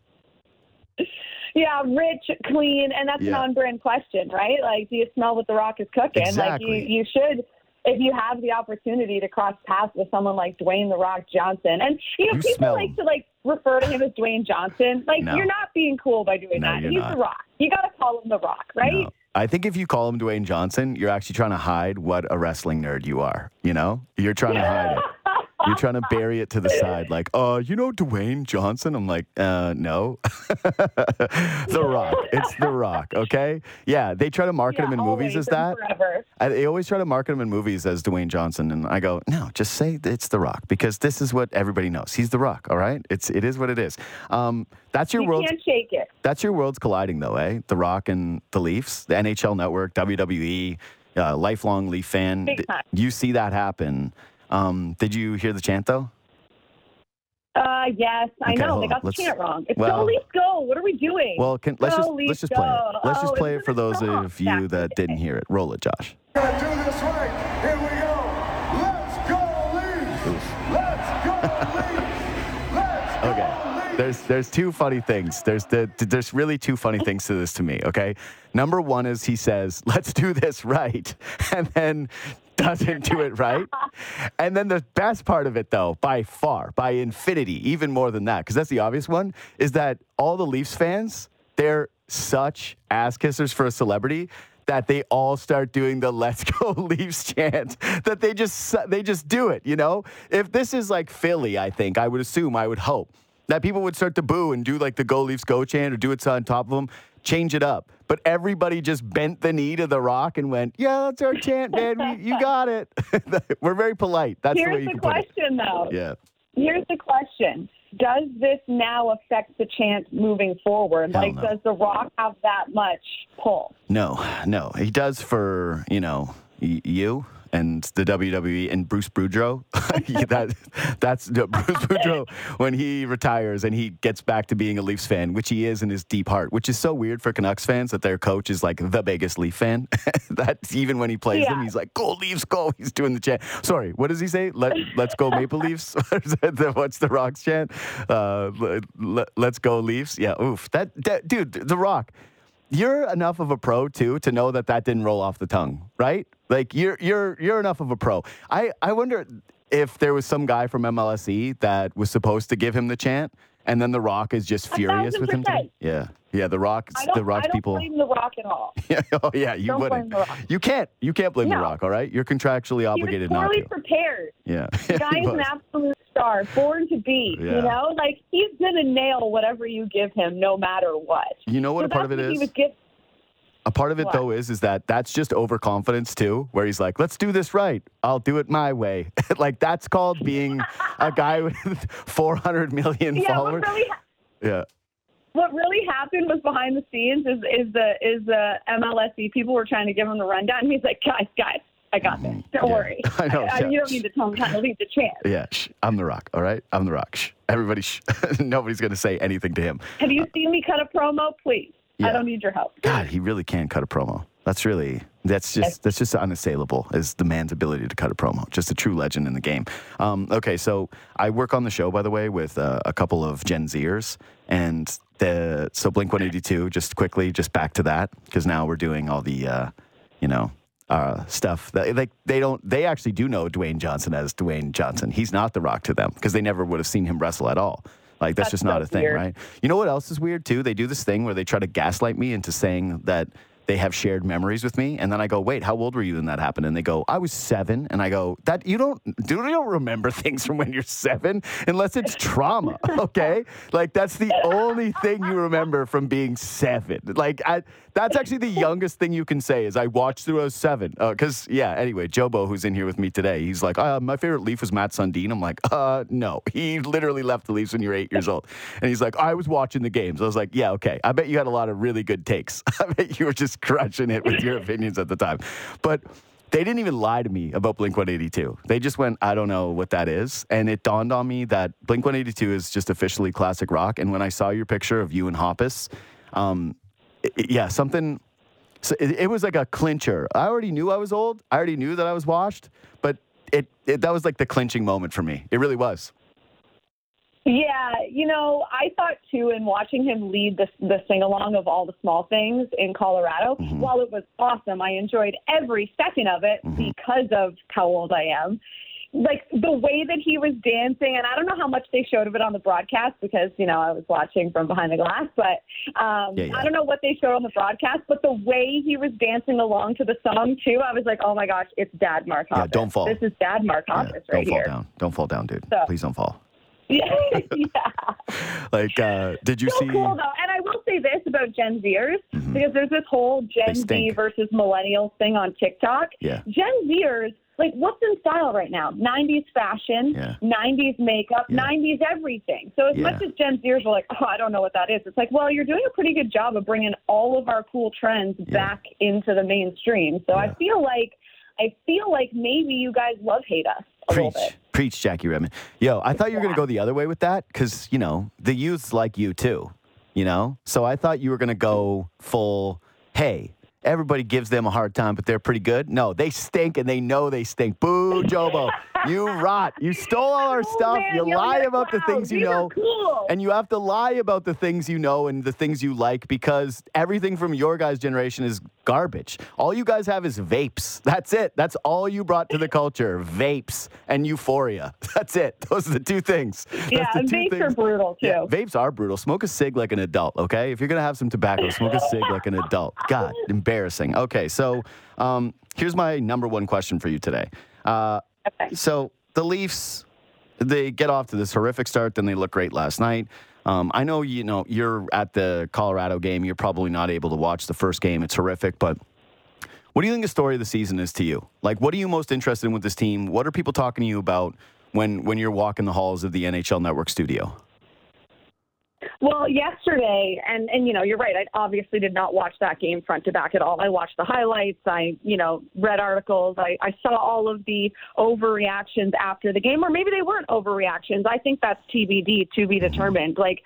Yeah, rich, clean, and that's Yeah. an on-brand question, right? Like, do you smell what The Rock is cooking? Exactly. Like, you, you should, if you have the opportunity to cross paths with someone like Dwayne The Rock Johnson, and you know, You people like him. to like refer to him as Dwayne Johnson. Like, No. you're not being cool by doing No, that. He's not. The Rock. You got to call him The Rock, right? No. I think if you call him Dwayne Johnson, you're actually trying to hide what a wrestling nerd you are. You know, you're trying to hide it. You're trying to bury it to the side, like, oh, you know Dwayne Johnson. I'm like, uh, no, The Rock. It's The Rock. Okay, yeah. They try to market Yeah, him in movies as that. I, they always try to market him in movies as Dwayne Johnson, and I go, no, just say it's The Rock because this is what everybody knows. He's The Rock. All right, it's it is what it is. Um, that's your You world. can't shake it. That's your worlds colliding, though, eh? The Rock and the Leafs, the NHL Network, WWE, uh, lifelong Leaf fan. You see that happen. Um, did you hear the chant though? Uh, yes, I Okay, know. hold They on. got the Let's- chant wrong. It's well- go, Leafs, go. What are we doing? Well, can, let's Go, just Leafs, let's just play it. go. Let's Oh, just play it it's for those song. of you Back that didn't hear it. Roll it, Josh. Gonna do this right. Here we go. Let's go, Leafs. Let's go, Leafs. Let's go, Okay. Leafs. There's there's two funny things. There's the there's really two funny things to this to me. Okay. Number one is he says, "Let's do this right," and then doesn't do it right. And then the best part of it, though, by far, by infinity, even more than that, because that's the obvious one, is that all the Leafs fans, they're such ass kissers for a celebrity that they all start doing the "Let's Go Leafs" chant. That they just they just do it. You know, if this is like Philly, I think I would assume, I would hope that people would start to boo and do like the "Go Leafs Go" chant or do it on top of them. Change it up, but everybody just bent the knee to the rock and went, "Yeah, that's our chant, man. We, you got it." We're very polite. That's the way Here's you the can put it. question, though. Yeah. Here's the question. Does this now affect the chant moving forward? Hell like, no. does The Rock have that much pull? No, no, he does for you know y- you and the WWE and Bruce Boudreau. that that's no, Bruce Boudreau when he retires and he gets back to being a Leafs fan, which he is in his deep heart. Which is so weird for Canucks fans that their coach is like the biggest Leaf fan. that even when he plays them, he's like, "Go Leafs, go!" He's doing the chant. Sorry, what does he say? Let Let's go Maple Leafs. What's the Rock's chant? Uh, let, let's go Leafs. Yeah, oof. That, that dude, the Rock you're enough of a pro too to know that that didn't roll off the tongue, right? Like you're you're you're enough of a pro. I I wonder if there was some guy from MLSE that was supposed to give him the chant, and then The Rock is just furious with him. percent. Yeah, yeah. The Rock, I don't, the Rock's I don't people. blame The Rock at all. yeah, oh yeah, you Don't wouldn't. Rock. You can't. You can't blame The Rock. All right, you're contractually He obligated was not to. prepared. Yeah, The guy He is an absolute star, born to be. Yeah. You know, like he's gonna nail whatever you give him, no matter what. You know what so a part of it is. it? He was get- A part of it What? though is is that that's just overconfidence too, where he's like, "Let's do this right. I'll do it my way." like that's called being a guy with 400 million yeah, followers. really, ha- Yeah. what really happened was behind the scenes is is the is the MLSE people were trying to give him the rundown. He's like, guys, guys, I got this. Don't Yeah. worry. I know, yeah. you don't need to tell me how to lead the chant. Yeah, shh, I'm the rock. All right, I'm the rock. Shh. Everybody, shh. nobody's gonna say anything to him. Have you seen me cut a promo? Please. Yeah. I don't need your help. God, he really can cut a promo. That's really that's just that's just unassailable. Is the man's ability to cut a promo? Just a true legend in the game. Um, okay, so I work on the show by the way with uh, a couple of Gen Zers, and the so Blink One Eighty Two. Just quickly, just back to that because now we're doing all the uh, you know. Uh, stuff that like they don't they actually do know Dwayne Johnson as Dwayne Johnson. He's not the Rock to them because they never would have seen him wrestle at all. Like that's, That's just not a thing, weird. right? You know what else is weird too? They do this thing where they try to gaslight me into saying that they have shared memories with me, and then I go, "Wait, how old were you when that happened?" And they go, "I was seven. And I go, "That you don't do you don't remember things from when you're seven unless it's trauma, okay? Like that's the only thing you remember from being seven. Like I, that's actually the youngest thing you can say is I watched through I was seven. Because yeah, anyway, Jobo, who's in here with me today, he's like, uh, my favorite Leaf was Mats Sundin. I'm like, uh, no, he literally left the Leafs when you were eight years old, and he's like, I was watching the games. I was like, yeah, okay. I bet you had a lot of really good takes. I bet you were just crushing it with your opinions at the time, but. They didn't even lie to me about Blink 182. They just went, I don't know what that is. And it dawned on me that Blink 182 is just officially classic rock. And when I saw your picture of you and Hoppus, um, yeah, something. So it, it was like a clincher. I already knew I was old. I already knew that I was washed, but it, it that was like the clinching moment for me. It really was. Yeah, you know, I thought too in watching him lead the the sing along of all the small things in Colorado. Mm-hmm. While it was awesome, I enjoyed every second of it Mm-hmm. because of how old I am. Like the way that he was dancing, and I don't know how much they showed of it on the broadcast because you know I was watching from behind the glass. But um, Yeah, yeah. I don't know what they showed on the broadcast. But the way he was dancing along to the song too, I was like, oh my gosh, it's Dad Mark Yeah, don't fall. This is Dad Mark Yeah, Hoppus right don't fall here. down. Don't fall down, dude. So- Please don't fall. Yeah, yeah. Like, uh, did you so see? cool though. And I will say this about Gen Zers Mhm. because there's this whole Gen Z versus millennials thing on TikTok. Yeah. Gen Zers, like, what's in style right now? 90s fashion, Yeah. 90s makeup, Yeah. 90s everything. So as Yeah. much as Gen Zers are like, oh, I don't know what that is, it's like, well, you're doing a pretty good job of bringing all of our cool trends back into the mainstream. So I feel like, I feel like maybe you guys love hate us a Preach, little bit. preach, Jackie Redmond. Yo, I thought you were gonna go the other way with that because you know the youths like you too. You know, so I thought you were gonna go full. Hey, everybody gives them a hard time, but they're pretty good. No, they stink and they know they stink. Boo, Jobo, you rot. You stole all our Oh, stuff. man, you lie about the things you know. cool. And you have to lie about the things you know and the things you like because everything from your guys' generation is garbage. All you guys have is vapes. That's it. That's all you brought to the culture vapes and euphoria. That's it. Those are the two things. That's yeah, and vapes are brutal too. Yeah, vapes are brutal. Smoke a cig like an adult, okay? If you're gonna have some tobacco, smoke a cig like an adult. God, embarrassing. Okay, so um, here's my number one question for you today. Uh, Okay. so the Leafs, they get off to this horrific start, then they look great last night. Um, I know you know you're at the Colorado game. You're probably not able to watch the first game. It's horrific, but what do you think the story of the season is to you? Like, what are you most interested in with this team? What are people talking to you about when when you're walking the halls of the NHL Network studio? Well, yesterday, and and you know, you're right. I obviously did not watch that game front to back at all. I watched the highlights. I you know read articles. I I saw all of the overreactions after the game, or maybe they weren't overreactions. I think that's TBD, to be determined. Like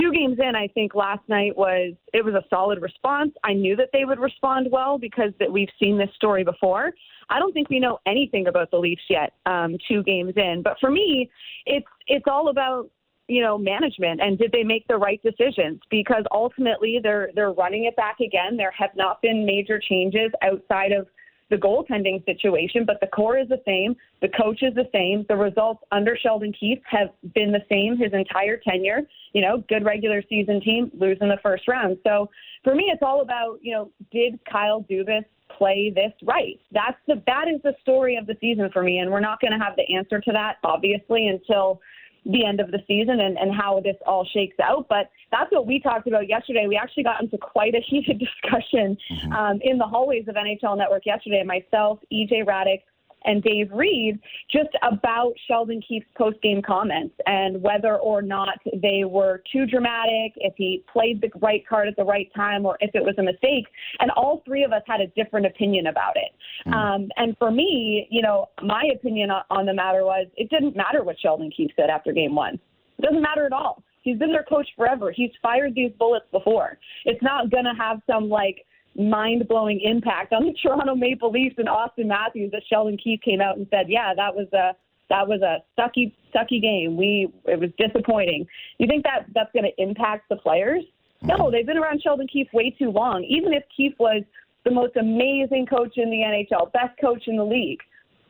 two games in, I think last night was it was a solid response. I knew that they would respond well because that we've seen this story before. I don't think we know anything about the Leafs yet. Um, two games in, but for me, it's it's all about you know management and did they make the right decisions? Because ultimately they're they're running it back again. There have not been major changes outside of the goaltending situation but the core is the same. The coach is the same. The results under Sheldon Keefe have been the same his entire tenure. You know good regular season team lose in the first round. So for me it's all about you know did Kyle Dubas play this right? That's the that is the story of the season for me and we're not going to have the answer to that obviously until the end of the season and, and how this all shakes out. But that's what we talked about yesterday. We actually got into quite a heated discussion um, in the hallways of NHL Network yesterday. Myself, EJ Hradek, and Dave Reid just about Sheldon Keefe's post game comments and whether or not they were too dramatic, if he played the right card at the right time, or if it was a mistake. And all three of us had a different opinion about it. Mm. Um, and for me, you know, my opinion on the matter was it didn't matter what Sheldon Keefe said after game one. It doesn't matter at all. He's been their coach forever. He's fired these bullets before. It's not going to have some like mind blowing impact on the Toronto Maple Leafs and Auston Matthews that Sheldon Keefe came out and said, yeah, that was a that was a sucky sucky game. We it was disappointing. You think that that's going to impact the players? No, mm-hmm. they've been around Sheldon Keefe way too long. Even if Keefe was the most amazing coach in the NHL, best coach in the league,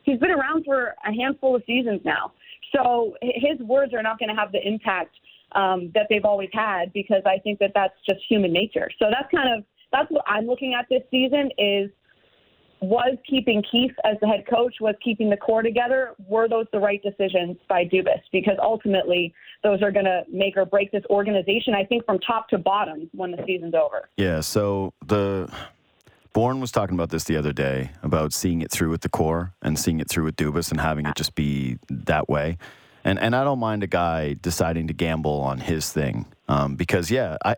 he's been around for a handful of seasons now. So his words are not going to have the impact um, that they've always had because I think that that's just human nature. So that's kind of that's what I'm looking at this season is was keeping Keefe as the head coach, was keeping the core together, were those the right decisions by Dubas? Because ultimately, those are going to make or break this organization, I think, from top to bottom when the season's over. Yeah, so the. Bourne was talking about this the other day about seeing it through with the core and seeing it through with Dubas and having it just be that way. And and I don't mind a guy deciding to gamble on his thing um, because yeah, I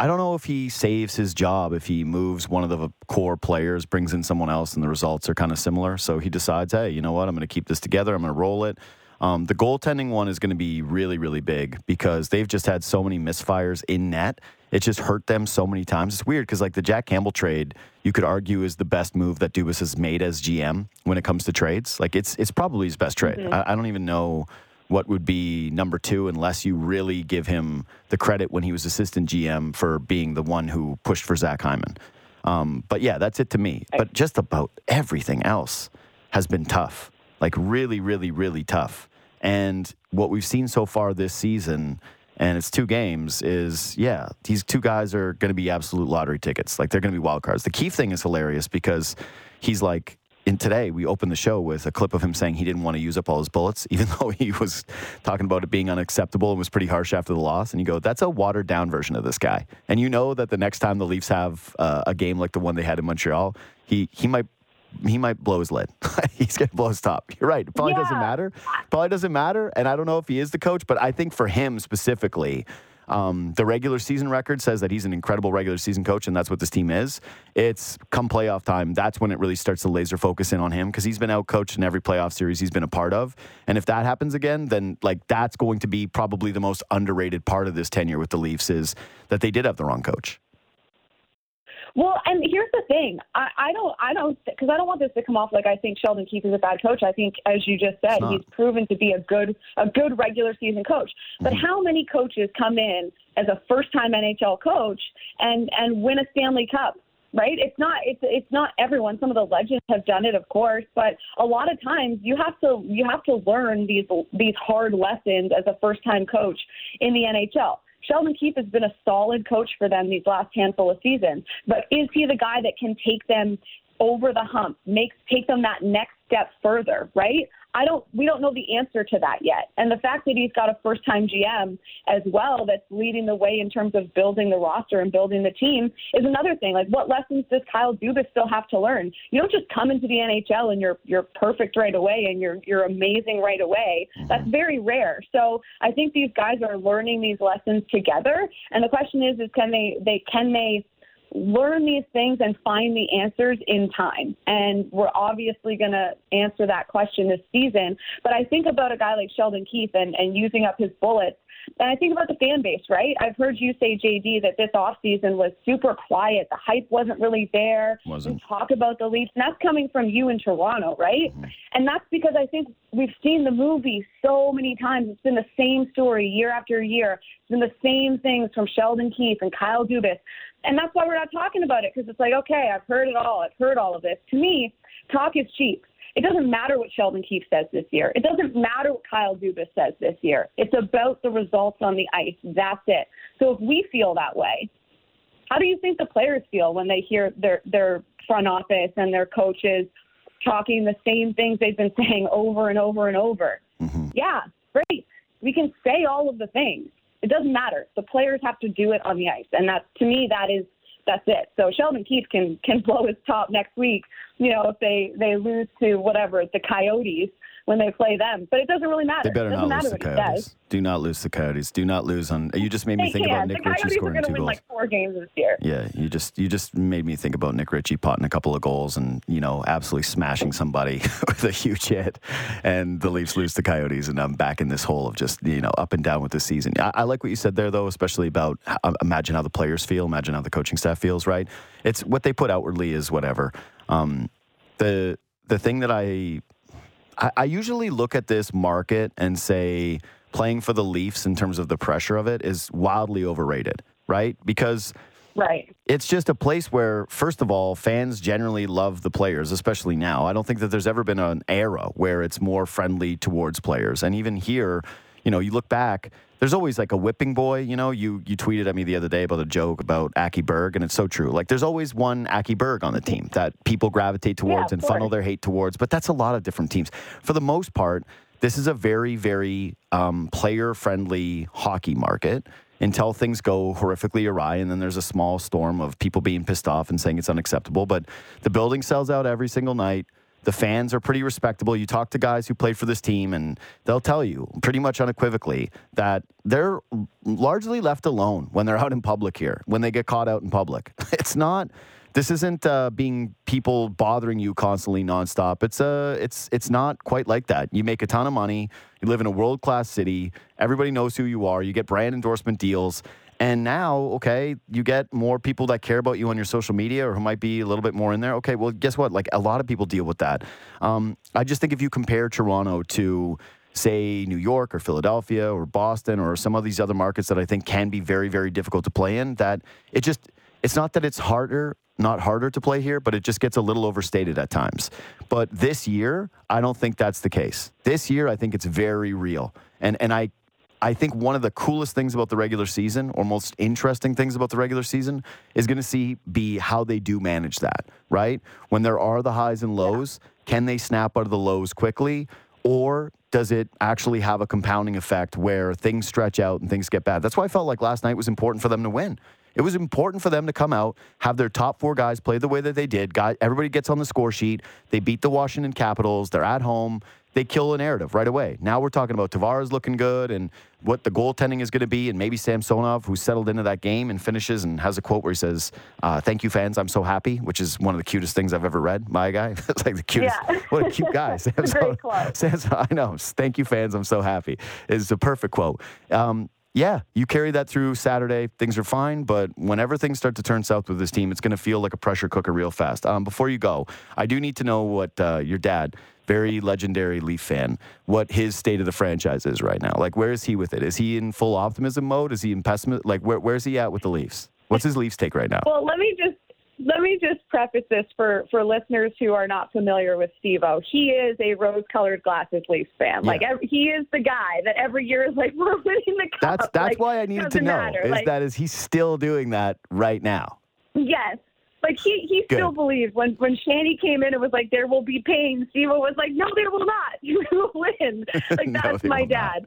I don't know if he saves his job if he moves one of the core players, brings in someone else, and the results are kind of similar. So he decides, hey, you know what? I'm going to keep this together. I'm going to roll it. Um, the goaltending one is going to be really, really big because they've just had so many misfires in net. It just hurt them so many times. It's weird because, like, the Jack Campbell trade, you could argue is the best move that Dubas has made as GM when it comes to trades. Like, it's it's probably his best trade. Mm-hmm. I, I don't even know what would be number two unless you really give him the credit when he was assistant GM for being the one who pushed for Zach Hyman. Um, but yeah, that's it to me. But just about everything else has been tough, like really, really, really tough. And what we've seen so far this season, and it's two games, is yeah, these two guys are going to be absolute lottery tickets. Like they're going to be wild cards. The Keefe thing is hilarious because he's like, in today, we opened the show with a clip of him saying he didn't want to use up all his bullets, even though he was talking about it being unacceptable and was pretty harsh after the loss. And you go, that's a watered down version of this guy. And you know that the next time the Leafs have uh, a game like the one they had in Montreal, he he might he might blow his lid. He's gonna blow his top. You're right. It probably yeah. doesn't matter. Probably doesn't matter. And I don't know if he is the coach, but I think for him specifically, um, the regular season record says that he's an incredible regular season coach, and that's what this team is. It's come playoff time, that's when it really starts to laser focus in on him because he's been out coached in every playoff series he's been a part of. And if that happens again, then like that's going to be probably the most underrated part of this tenure with the Leafs is that they did have the wrong coach. Well, and here's the thing. I, I don't, I don't, because I don't want this to come off like I think Sheldon Keefe is a bad coach. I think, as you just said, he's proven to be a good, a good regular season coach. But mm-hmm. how many coaches come in as a first-time NHL coach and and win a Stanley Cup? Right? It's not. It's it's not everyone. Some of the legends have done it, of course, but a lot of times you have to you have to learn these these hard lessons as a first-time coach in the NHL. Sheldon Keefe has been a solid coach for them these last handful of seasons, but is he the guy that can take them over the hump, make take them that next step further, right? I don't we don't know the answer to that yet. And the fact that he's got a first time GM as well that's leading the way in terms of building the roster and building the team is another thing. Like what lessons does Kyle Dubas still have to learn? You don't just come into the NHL and you're you're perfect right away and you're you're amazing right away. Mm-hmm. That's very rare. So I think these guys are learning these lessons together. And the question is is can they they can they learn these things and find the answers in time. And we're obviously going to answer that question this season. But I think about a guy like Sheldon Keefe and, and using up his bullets and I think about the fan base, right? I've heard you say, JD, that this offseason was super quiet. The hype wasn't really there. Wasn't. talk about the Leafs. And that's coming from you in Toronto, right? Mm-hmm. And that's because I think we've seen the movie so many times. It's been the same story year after year. It's been the same things from Sheldon Keefe and Kyle Dubas. And that's why we're not talking about it because it's like, okay, I've heard it all. I've heard all of this. To me, talk is cheap. It doesn't matter what Sheldon Keefe says this year. It doesn't matter what Kyle Dubas says this year. It's about the results on the ice. That's it. So if we feel that way, how do you think the players feel when they hear their their front office and their coaches talking the same things they've been saying over and over and over? Mm-hmm. Yeah, great. We can say all of the things. It doesn't matter. The players have to do it on the ice, and that to me that is that's it. So Sheldon Keefe can can blow his top next week. You know, if they they lose to whatever the Coyotes when they play them. But it doesn't really matter. They better doesn't lose the Coyotes. Do not lose the Coyotes. Do not lose on. You just made me They think can. about Nick Ritchie scoring two goals. like four games this year. Yeah, you just you just made me think about Nick Ritchie potting a couple of goals and you know absolutely smashing somebody with a huge hit, and the Leafs lose to Coyotes, and I'm back in this hole of just you know up and down with the season. I, I like what you said there though, especially about uh, imagine how the players feel, imagine how the coaching staff feels. Right? It's what they put outwardly is whatever. Um, the the thing that I I, I usually look at this market and say playing for the Leafs in terms of the pressure of it is wildly overrated, right? Because Right. it's just a place where, first of all, fans generally love the players, especially now. I don't think that there's ever been an era where it's more friendly towards players. And even here, you know, you look back, there's always like a whipping boy. You know, you you tweeted at me the other day about a joke about Aki Berg, and it's so true. Like, there's always one Aki Berg on the team that people gravitate towards of and funnel their hate towards. But that's a lot of different teams. For the most part, this is a very, very um, player friendly hockey market until things go horrifically awry. And then there's a small storm of people being pissed off and saying it's unacceptable. But the building sells out every single night. The fans are pretty respectable. You talk to guys who played for this team, and they'll tell you pretty much unequivocally that they're largely left alone when they're out in public here, when they get caught out in public. It's not this isn't uh, being people bothering you constantly nonstop. It's uh, it's it's not quite like that. You make a ton of money. You live in a world class city. Everybody knows who you are. You get brand endorsement deals. And now, okay, you get more people that care about you on your social media or who might be a little bit more in there. Okay, well, guess what? Like a lot of people deal with that. Um, I just think if you compare Toronto to, say, New York or Philadelphia or Boston or some of these other markets that I think can be very, very difficult to play in, that it just, it's not that it's harder, not harder to play here, but it just gets a little overstated at times. But this year, I don't think that's the case. This year, I think it's very real. And, and I I think one of the coolest things about the regular season, or most interesting things about the regular season, is going to see be how they do manage that. Right when there are the highs and lows, can they snap out of the lows quickly, or does it actually have a compounding effect where things stretch out and things get bad? That's why I felt like last night was important for them to win. It was important for them to come out, have their top four guys play the way that they did. Guy, everybody gets on the score sheet. They beat the Washington Capitals. They're at home. They kill a narrative right away. Now we're talking about Tavares looking good and what the goaltending is going to be, and maybe Samsonov, who settled into that game and finishes and has a quote where he says, uh, "Thank you, fans. I'm so happy," which is one of the cutest things I've ever read. My guy, it's like the cutest. Yeah. What a cute guy. It's a great quote. Samson, I know. Thank you, fans. I'm so happy. It's a perfect quote. Um, yeah, you carry that through Saturday. Things are fine, but whenever things start to turn south with this team, it's going to feel like a pressure cooker real fast. Um, before you go, I do need to know what uh, your dad, very legendary Leaf fan, what his state of the franchise is right now. Like, where is he with it? Is he in full optimism mode? Is he in pessimism? Like, where, where's he at with the Leafs? What's his Leafs take right now? Well, let me just let me just preface this for for listeners who are not familiar with Steve-O. He is a rose-colored glasses Leafs fan. Like every, he is the guy that every year is like, "We're winning the cup." That's that's Like, why I needed to know. matter. Is Like, that is he still doing that right now? Yes. Like he, he Good. still believes when when Shanny came in, it was like there will be pain. Steve was like, no, there will not. You will win. Like No, that's my will not. dad.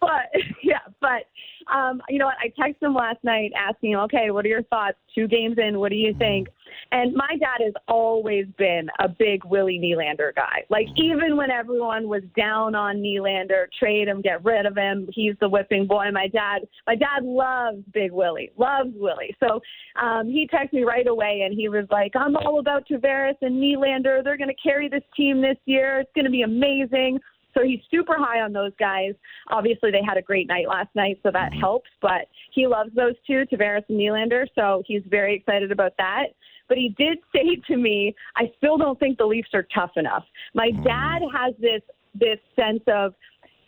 But yeah, but um, you know what? I texted him last night asking okay, what are your thoughts? Two games in, what do you think? And my dad has always been a big Willie Nylander guy. Like even when everyone was down on Nylander, trade him, get rid of him. He's the whipping boy. My dad, my dad loves Big Willie, loves Willie. So um, he texted me right away and he was like, "I'm all about Tavares and Nylander. They're going to carry this team this year. It's going to be amazing." So he's super high on those guys. Obviously, they had a great night last night, so that mm-hmm. helps. But he loves those two, Tavares and Nylander. So he's very excited about that. But he did say to me, "I still don't think the Leafs are tough enough." My mm-hmm. dad has this this sense of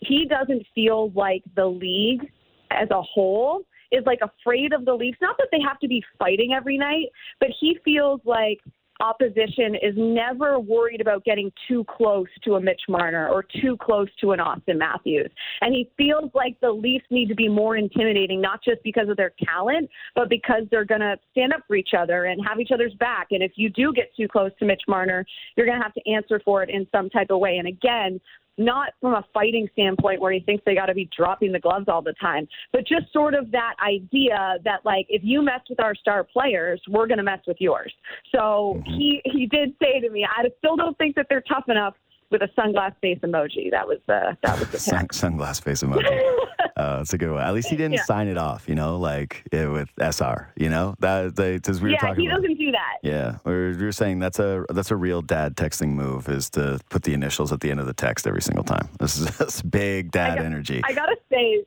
he doesn't feel like the league as a whole is like afraid of the Leafs. Not that they have to be fighting every night, but he feels like opposition is never worried about getting too close to a Mitch Marner or too close to an Auston Matthews. And he feels like the Leafs need to be more intimidating, not just because of their talent, but because they're going to stand up for each other and have each other's back. And if you do get too close to Mitch Marner, you're going to have to answer for it in some type of way. And again, not from a fighting standpoint where he thinks they got to be dropping the gloves all the time, but just sort of that idea that like if you mess with our star players, we're going to mess with yours. So Mm-hmm. he he did say to me, I still don't think that they're tough enough with a sunglass face emoji. That was the that was the Sun, sunglass face emoji. uh, that's a good one. At least he didn't Yeah. sign it off, you know, like eh, with SR, you know, that because we were yeah, talking he about. doesn't do that. Yeah, we were, we were saying that's a that's a real dad texting move is to put the initials at the end of the text every single time. This is this big dad got- energy. I gotta say,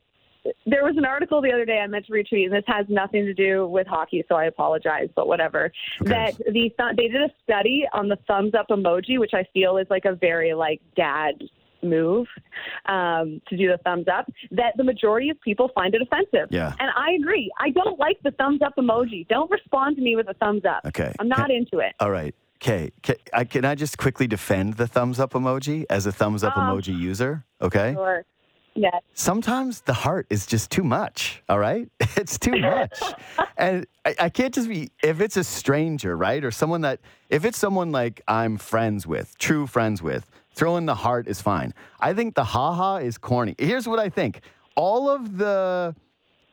there was an article the other day I meant to retweet, and this has nothing to do with hockey, so I apologize, but whatever. Okay. That the th- they did a study on the thumbs up emoji, which I feel is like a very like dad move um, to do the thumbs up. That the majority of people find it offensive. Yeah. and I agree. I don't like the thumbs up emoji. Don't respond to me with a thumbs up. Okay. I'm not into it. All right. Okay. Can I, can I just quickly defend the thumbs up emoji as a thumbs up Um, emoji user? Okay. Or yeah. Sometimes the heart is just too much. All right. It's too much. and I, I can't just be, if it's a stranger, right? Or someone that, if it's someone like I'm friends with, true friends with, throwing the heart is fine. I think the haha is corny. Here's what I think all of the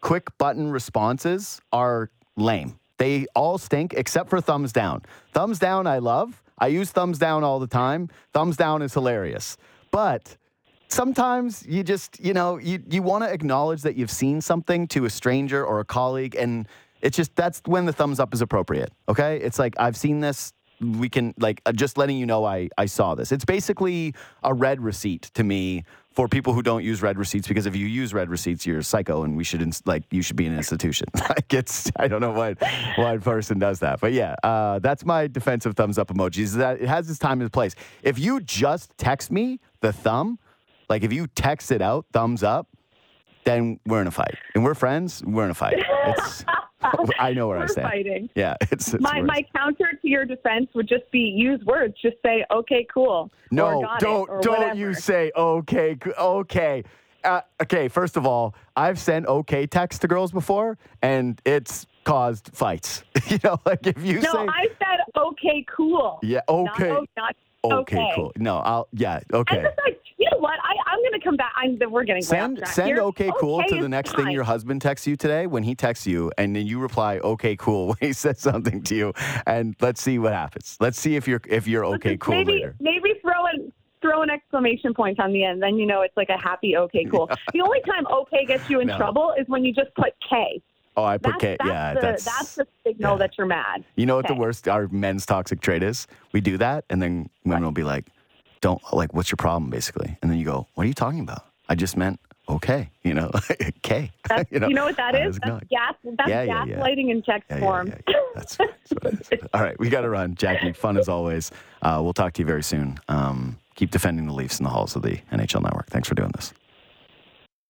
quick button responses are lame. They all stink except for thumbs down. Thumbs down, I love. I use thumbs down all the time. Thumbs down is hilarious. But sometimes you just, you know, you, you want to acknowledge that you've seen something to a stranger or a colleague. And it's just, that's when the thumbs up is appropriate. Okay. It's like, I've seen this. We can, like, uh, just letting you know I, I saw this. It's basically a red receipt to me for people who don't use red receipts because if you use red receipts, you're a psycho and we should, ins- like, you should be in an institution. like, it's, I don't know what one person does that. But yeah, uh, that's my defensive thumbs up emojis is that it has its time and place. If you just text me the thumb, like if you text it out, thumbs up, then we're in a fight. And we're friends, we're in a fight. It's, I know where I We're stand. fighting. Yeah, it's, it's My worse. my counter to your defense would just be use words. Just say okay, cool. No, or got it, don't don't whatever. you say okay, okay. Uh, okay, first of all, I've sent okay text to girls before, and it's caused fights. you know, like if you No, say I said okay, cool. yeah, okay, o- not okay, okay. cool. No, I'll yeah, okay. And besides, you know what? I, I'm going to come back. I'm, we're getting Send send here. okay cool Okay to the next thing your husband texts you today when he texts you, and then you reply okay cool when he says something to you, and let's see what happens. Let's see if you're if you're okay cool maybe later. maybe throw an throw an exclamation point on the end. Then you know it's like a happy okay cool. The only time okay gets you in No. trouble is when you just put K. Oh, I put That's, K. that's yeah, the, that's that's the signal yeah. that you're mad. You know what the worst our men's toxic trait is? We do that, and then women will be like, "Don't like, what's your problem?" Basically, and then you go, "What are you talking about?" I just meant okay, you know, K. That's, you, know, what that is? That's gas. That's Yeah, yeah, in text form. yeah, yeah. That's, that's what it is. All right, we got to run, Jackie. Fun as always. Uh, we'll talk to you very soon. Um, keep defending the Leafs in the halls of the NHL Network. Thanks for doing this.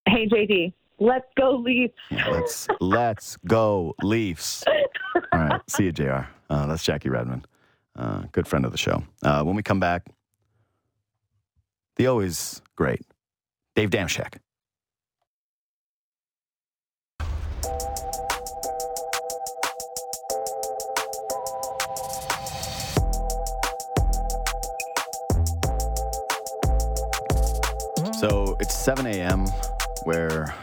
hey JD, let's go Leafs. Let's let's go Leafs. All right, see you, Jr. Uh, that's Jackie Redmond, uh, good friend of the show. Uh, when we come back, the always great Dave Dameshek. So it's 7 a.m. where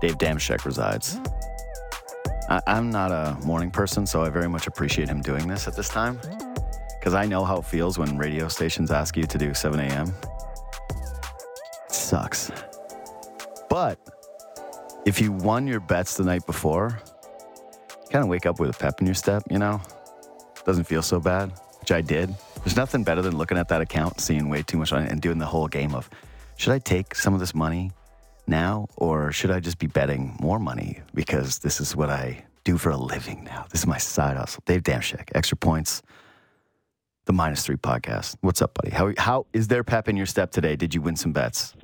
Dave Dameshek resides. I, I'm not a morning person, so I very much appreciate him doing this at this time because I know how it feels when radio stations ask you to do 7 a.m. It sucks. But if you won your bets the night before, you kind of wake up with a pep in your step, you know? Doesn't feel so bad, which I did. There's nothing better than looking at that account, seeing way too much on it, and doing the whole game of should I take some of this money now or should I just be betting more money because this is what I do for a living now? This is my side hustle. Dave Dameshek, extra points. The minus three podcast. What's up, buddy? How how is there pep in your step today? Did you win some bets?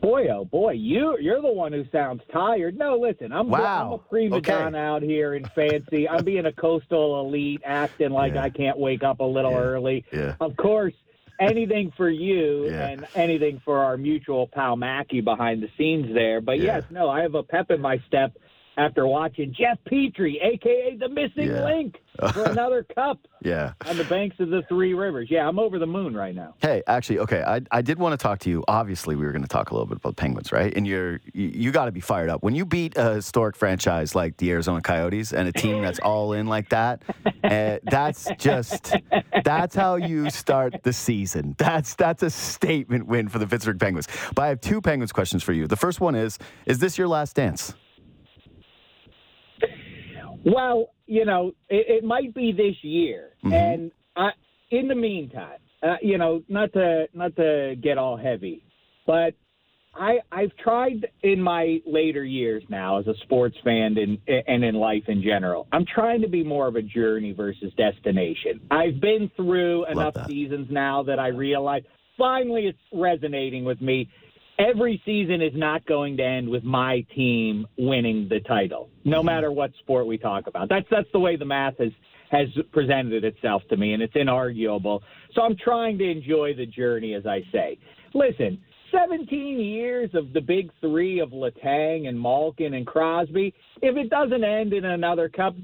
Boy, oh boy, you you're the one who sounds tired. No, listen, I'm, Wow. I'm a prima Okay. donna out here in fancy. I'm being a coastal elite, acting like Yeah. I can't wake up a little Yeah. early. Yeah. Of course, anything for you Yeah. and anything for our mutual pal Mackie behind the scenes there. But yes, no, I have a pep in my step after watching Jeff Petry, aka the missing Yeah. link, for another cup Yeah. on the banks of the Three Rivers. Yeah, I'm over the moon right now. Hey, actually, okay, I, I did want to talk to you. Obviously, we were going to talk a little bit about Penguins, right? And you're you, you got to be fired up when you beat a historic franchise like the Arizona Coyotes and a team that's all in like that. Uh, that's just that's how you start the season. That's that's a statement win for the Pittsburgh Penguins. But I have two Penguins questions for you. The first one is: Is this your last dance? Well, you know, it, it might be this year, Mhm. and I, in the meantime, uh, you know, not to not to get all heavy, but I I've tried in my later years now as a sports fan and and in life in general. I'm trying to be more of a journey versus destination. I've been through enough that. seasons now that I realize finally it's resonating with me. Every season is not going to end with my team winning the title, no mm-hmm. matter what sport we talk about. That's that's the way the math has has presented itself to me, and it's inarguable. So I'm trying to enjoy the journey, as I say. Listen, 17 years of the big three of Letang and Malkin and Crosby. If it doesn't end in another cup,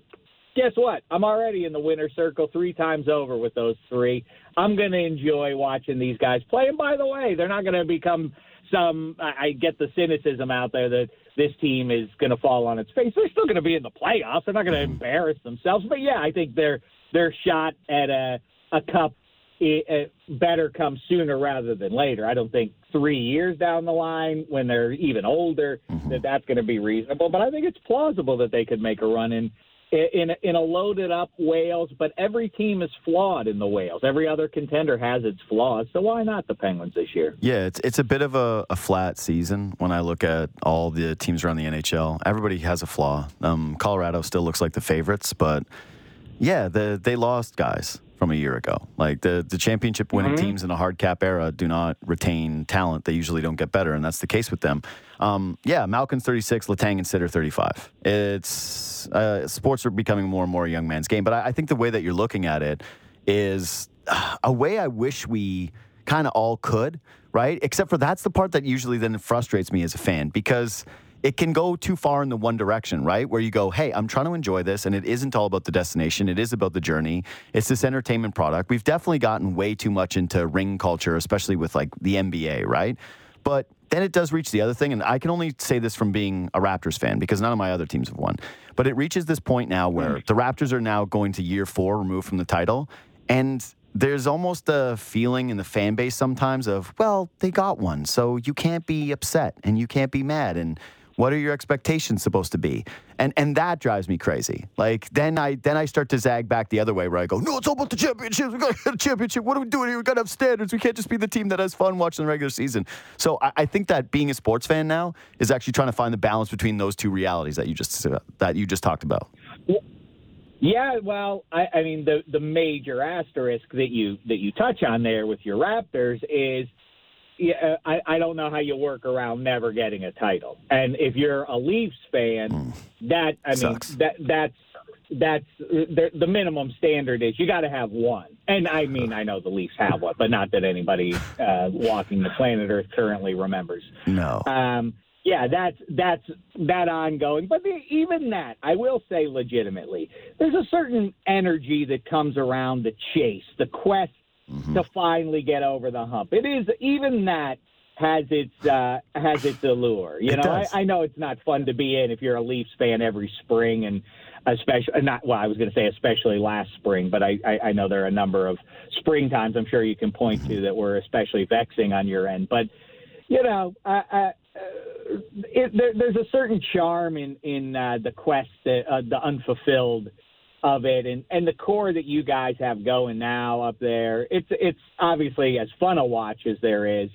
guess what? I'm already in the winner's circle three times over with those three. I'm going to enjoy watching these guys play. And by the way, they're not going to become some. I I get the cynicism out there that this team is going to fall on its face. They're still going to be in the playoffs. They're not going to mm-hmm. embarrass themselves. But yeah, I think their their shot at a a cup i uh, better come sooner rather than later. I don't think three years down the line, when they're even older, mm-hmm. that that's going to be reasonable. But I think it's plausible that they could make a run in in in a loaded up Wales. But every team is flawed in the Wales. Every other contender has its flaws. So why not the Penguins this year? Yeah, it's it's a bit of a, a flat season when I look at all the teams around the NHL. Everybody has a flaw. Um, Colorado still looks like the favorites, but yeah, the, they lost guys from a year ago. Like the the championship winning teams in a hard cap era do not retain talent. They usually don't get better, and that's the case with them. Um, yeah, Malkin's 36, Letang and Sitter 35. It's uh, sports are becoming more and more a young man's game, but I, I think the way that you're looking at it is uh, a way I wish we kind of all could, right? Except for that's the part that usually then frustrates me as a fan because it can go too far in the one direction, right? Where you go, hey, I'm trying to enjoy this, and it isn't all about the destination. It is about the journey. It's this entertainment product. We've definitely gotten way too much into ring culture, especially with like the NBA, right? But then it does reach the other thing, and I can only say this from being a Raptors fan because none of my other teams have won. But it reaches this point now where mm. the Raptors are now going to year four removed from the title, and there's almost a feeling in the fan base sometimes of, well, they got one, so you can't be upset and you can't be mad. And what are your expectations supposed to be? And and that drives me crazy. Like then I then I start to zag back the other way where I go, no, it's all about the championship. We got to get a championship. What are we doing here? We got to have standards. We can't just be the team that has fun watching the regular season. So I, I think that being a sports fan now is actually trying to find the balance between those two realities that you just uh, that you just talked about. Yeah, well, I, I mean the the major asterisk that you that you touch on there with your Raptors is, yeah, I, I don't know how you work around never getting a title. And if you're a Leafs fan, that I mean that that's that's the, the minimum standard is you got to have one. And I mean I know the Leafs have one, but not that anybody uh, walking the planet Earth currently remembers. No. Um, yeah, that's that's that ongoing. But the, even that, I will say, legitimately, there's a certain energy that comes around the chase, the quest to finally get over the hump. It is even that has its uh, has its allure. You It know, I. I know it's not fun to be in if you're a Leafs fan every spring and. Especially not well, I was going to say especially last spring, but I, I, I know there are a number of spring times I'm sure you can point to that were especially vexing on your end. But you know, uh, uh, it, there, there's a certain charm in in uh, the quest, that, uh, the unfulfilled of it, and and the core that you guys have going now up there. It's it's obviously as fun a watch as there is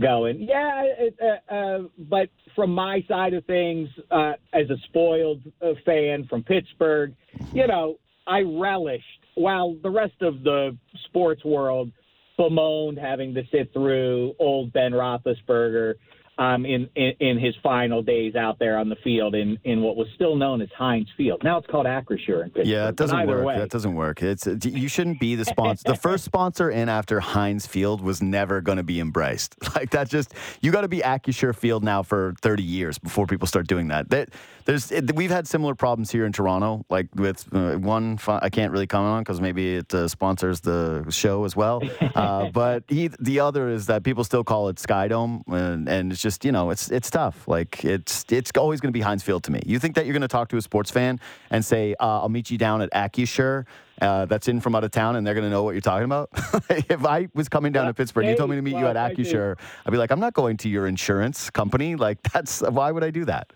going. Yeah, it, uh, uh, but from my side of things, uh, as a spoiled uh, fan from Pittsburgh, you know, I relished while the rest of the sports world bemoaned having to sit through old Ben Roethlisberger um, in, in in his final days out there on the field in, in what was still known as Heinz Field. Now it's called Acrisure in Pittsburgh. Yeah, it doesn't work. Way, That doesn't work. It's you shouldn't be the sponsor. the first sponsor in after Heinz Field was never going to be embraced. Like that, just you got to be Acrisure Field now for thirty years before people start doing that. That There's it, we've had similar problems here in Toronto, like with uh, one. I can't really comment on because maybe it uh, sponsors the show as well. Uh, but he, the other is that people still call it Sky Dome, and, and it's just you know it's it's tough. Like it's it's always going to be Heinz Field to me. You think that you're going to talk to a sports fan and say, uh, "I'll meet you down at Acrisure." Uh, that's in from out of town, and they're going to know what you're talking about. if I was coming down to Pittsburgh, and you told me to meet well, you at Acrisure, I'd be like, I'm not going to your insurance company. Like, that's why would I do that?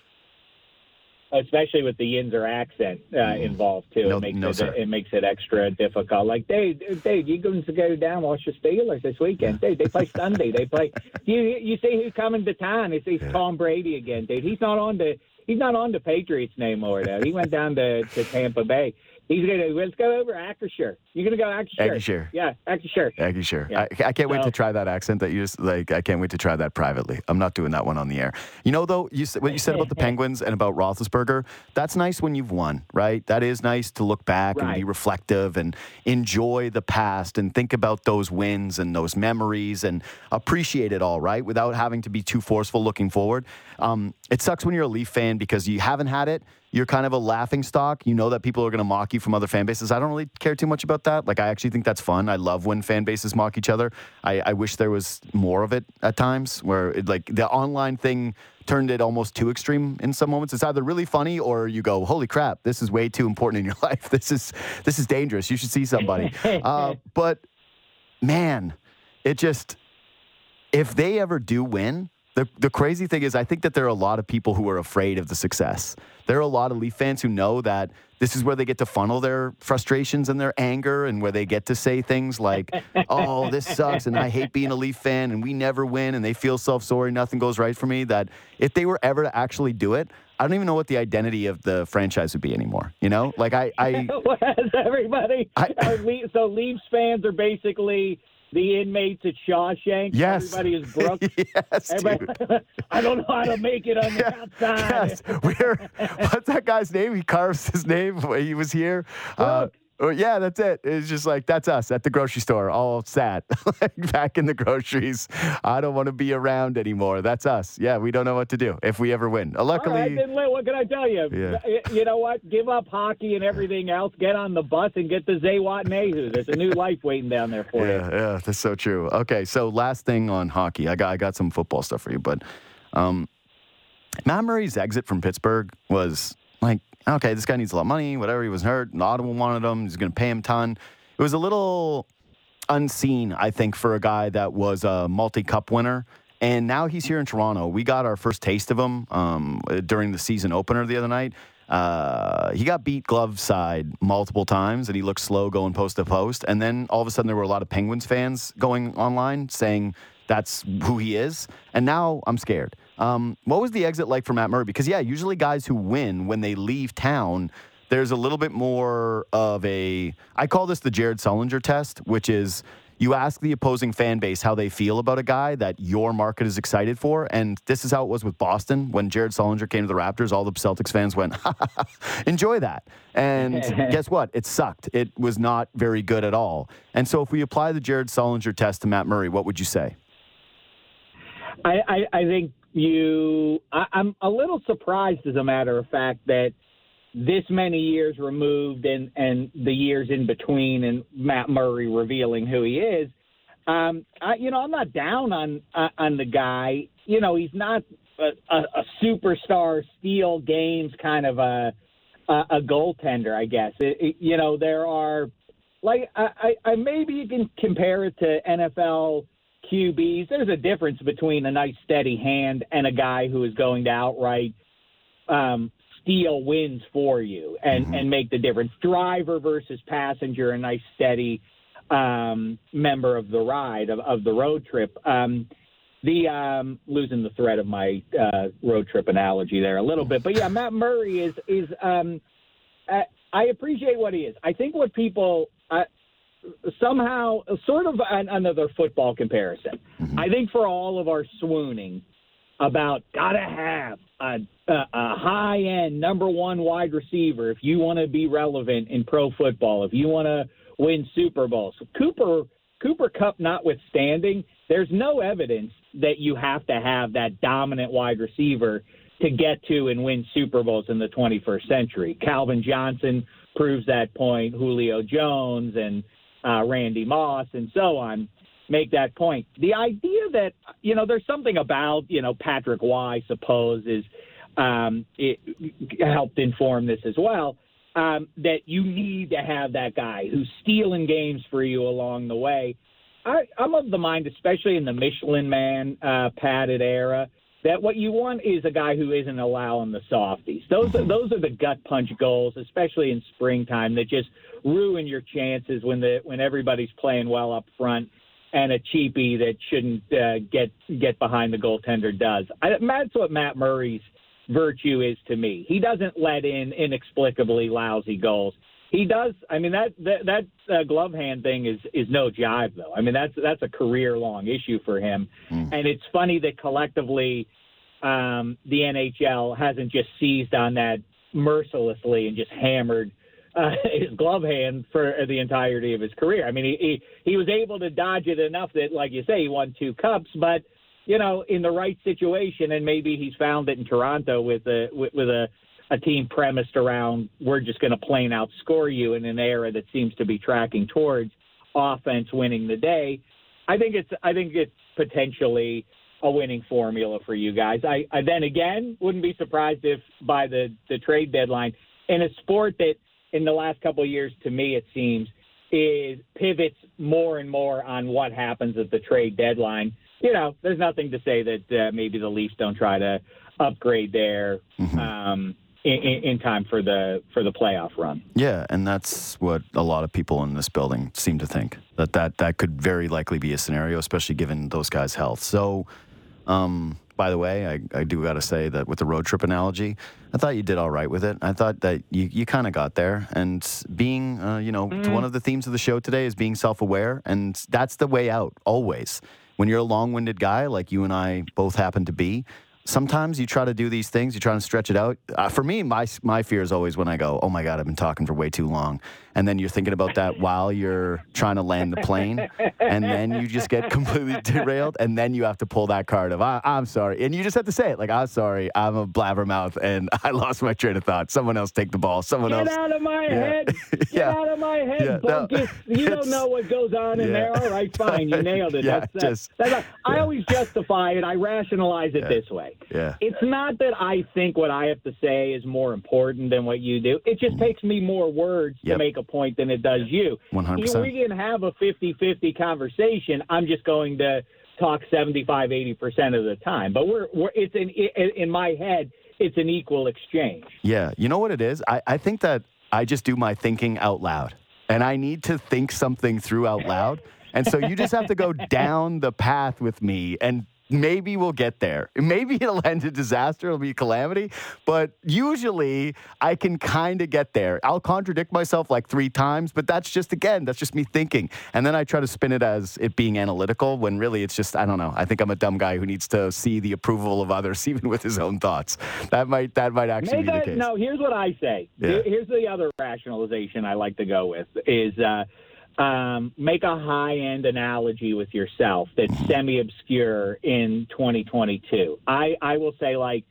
Especially with the Yinzer accent uh, involved too. No- it makes no, it, sir. it makes it extra difficult. Like, Dave, Dave, you going to go down watch the Steelers this weekend? Dave, they play Sunday. They play. You you see who's coming to town? It's, it's Tom Brady again, dude. He's not on the he's not on the Patriots anymore. Though he went down to, to Tampa Bay. He's gonna let's go over Acrisure. You're gonna go Acrisure? Acrisure. Yeah, Acrisure. Aggie, sure. Yeah. I, I can't wait to try that accent that you just like. I can't wait to try that privately. I'm not doing that one on the air. You know, though, you said, what you said about the Penguins and about Roethlisberger. That's nice when you've won, right? That is nice to look back and be reflective and enjoy the past and think about those wins and those memories and appreciate it all, right? Without having to be too forceful looking forward. Um, it sucks when you're a Leaf fan because you haven't had it. You're kind of a laughing stock. You know that people are going to mock you from other fan bases. I don't really care too much about that. Like, I actually think that's fun. I love when fan bases mock each other. I, I wish there was more of it at times where, it, like, the online thing turned it almost too extreme in some moments. It's either really funny or you go, "Holy crap, this is way too important in your life. This is this is dangerous. You should see somebody." uh, but man, it just if they ever do win, the, the crazy thing is, I think that there are a lot of people who are afraid of the success. There are a lot of Leaf fans who know that this is where they get to funnel their frustrations and their anger, and where they get to say things like, "Oh, this sucks," and I hate being a Leaf fan, and we never win, and they feel self sorry, nothing goes right for me. That if they were ever to actually do it, I don't even know what the identity of the franchise would be anymore. You know, like I, I What has everybody? I- so Leafs fans are basically the inmates at Shawshank. yes, Everybody is Brooks. yes. Everybody, I don't know how to make it on the outside. Yes, we're. What's that guy's name? He carves his name when he was here. Uh, oh, yeah, that's it. It's just like that's us at the grocery store, all sad, like back in the groceries. I don't want to be around anymore. That's us. Yeah, we don't know what to do if we ever win. Uh, luckily, right, then what can I tell you? Yeah. You know what? Give up hockey and everything else. Get on the bus and get the Zihuatanejo. There's a new life waiting down there for you. Yeah, yeah, that's so true. Okay, so last thing on hockey, I got I got some football stuff for you, but um, Matt Murray's exit from Pittsburgh was like, okay, this guy needs a lot of money, whatever. He was hurt, and Ottawa wanted him. He's going to pay him a ton. It was a little unseen, I think, for a guy that was a multi-cup winner. And now he's here in Toronto. We got our first taste of him um, during the season opener the other night. Uh, he got beat glove side multiple times, and he looked slow going post to post. And then all of a sudden, there were a lot of Penguins fans going online saying that's who he is. And now I'm scared. Um, what was the exit like for Matt Murray? Because yeah, usually guys who win when they leave town, there's a little bit more of a. I call this the Jared Sullinger test, which is you ask the opposing fan base how they feel about a guy that your market is excited for. And this is how it was with Boston. When Jared Sullinger came to the Raptors, all the Celtics fans went, enjoy that. And guess what? It sucked. It was not very good at all. And so if we apply the Jared Sullinger test to Matt Murray, what would you say? I, I, I think you. I, I'm a little surprised, as a matter of fact, that this many years removed and and the years in between, and Matt Murray revealing who he is. Um, I, you know, I'm not down on uh, on the guy. You know, he's not a, a, a superstar, steal games kind of a a, a goaltender. I guess. It, it, you know, there are like I, I, I maybe you can compare it to NFL QBs. There's a difference between a nice steady hand and a guy who is going to outright um, steal wins for you and, and make the difference. Driver versus passenger, a nice steady um, member of the ride of, of the road trip. Um, the um, losing the thread of my uh, road trip analogy there a little bit, but yeah, Matt Murray is is um, I, I appreciate what he is. I think what people uh, somehow sort of an, another football comparison. Mm-hmm. I think for all of our swooning about gotta have a, a, a high end number one wide receiver if you want to be relevant in pro football, if you want to win Super Bowls. Cooper Cooper Kupp notwithstanding, there's no evidence that you have to have that dominant wide receiver to get to and win Super Bowls in the 21st century. Calvin Johnson proves that point. Julio Jones and uh, Randy Moss and so on make that point. The idea that you know there's something about you know Patrick Roy, I suppose, is um, it helped inform this as well. Um, that you need to have that guy who's stealing games for you along the way. I, I'm of the mind, especially in the Michelin Man uh, padded era, that what you want is a guy who isn't allowing the softies. Those are, those are the gut punch goals, especially in springtime, that just ruin your chances when the when everybody's playing well up front and a cheapie that shouldn't uh, get get behind the goaltender does. I, that's what Matt Murray's virtue is to me. He doesn't let in inexplicably lousy goals. He does. I mean that that, that uh, glove hand thing is is no jive though. I mean that's that's a career long issue for him, mm. and it's funny that collectively um, the NHL hasn't just seized on that mercilessly and just hammered uh, his glove hand for the entirety of his career. I mean, he, he he was able to dodge it enough that, like you say, he won two cups. But you know, in the right situation, and maybe he's found it in Toronto with a with, with a a team premised around we're just going to plain outscore you in an era that seems to be tracking towards offense winning the day. I think it's I think it's potentially a winning formula for you guys. I, I then again wouldn't be surprised if by the the trade deadline in a sport that in the last couple of years, to me, it seems, is pivots more and more on what happens at the trade deadline. You know, there's nothing to say that uh, maybe the Leafs don't try to upgrade there mm-hmm. um, in, in, time for the for the playoff run. Yeah, and that's what a lot of people in this building seem to think that that that could very likely be a scenario, especially given those guys' health. So. Um, by the way, I, I do got to say that with the road trip analogy, I thought you did all right with it. I thought that you, you kind of got there. And being, uh, you know, mm. one of the themes of the show today is being self aware. And that's the way out, always. When you're a long winded guy, like you and I both happen to be, sometimes you try to do these things, you try to stretch it out. Uh, for me, my my fear is always when I go, oh my god, I've been talking for way too long, and then you're thinking about that while you're trying to land the plane, and then you just get completely derailed, and then you have to pull that card of I, am sorry, and you just have to say it like I'm sorry, I'm a blabbermouth, and I lost my train of thought. Someone else take the ball. Someone get else. Get out of my yeah. head. Get yeah. out of my head, yeah. No, you don't know what goes on in there. All right, fine, you nailed it. yeah, that's, just, that's, that's, I always justify it. I rationalize it this way. Yeah. It's not that I think what I have to say is more important than what you do. It just mm. takes me more words yep. to make a point than it does you. 100%. We can have a 50 50 conversation. I'm just going to talk 75, 80% of the time. But we're, we're it's in, in my head, it's an equal exchange. Yeah. You know what it is? I, I think that I just do my thinking out loud and I need to think something through out loud. And so you just have to go down the path with me and maybe we'll get there. Maybe it'll end in disaster, it'll be a calamity, but usually I can kind of get there. I'll contradict myself like three times, but that's just, again, that's just me thinking. And then I try to spin it as it being analytical when really it's just, I don't know. I think I'm a dumb guy who needs to see the approval of others, even with his own thoughts. That might, that might actually Make be the case. No, here's what I say. Yeah. Here's the other rationalization I like to go with is, uh, um, make a high end analogy with yourself that's semi obscure in 2022. I, I will say, like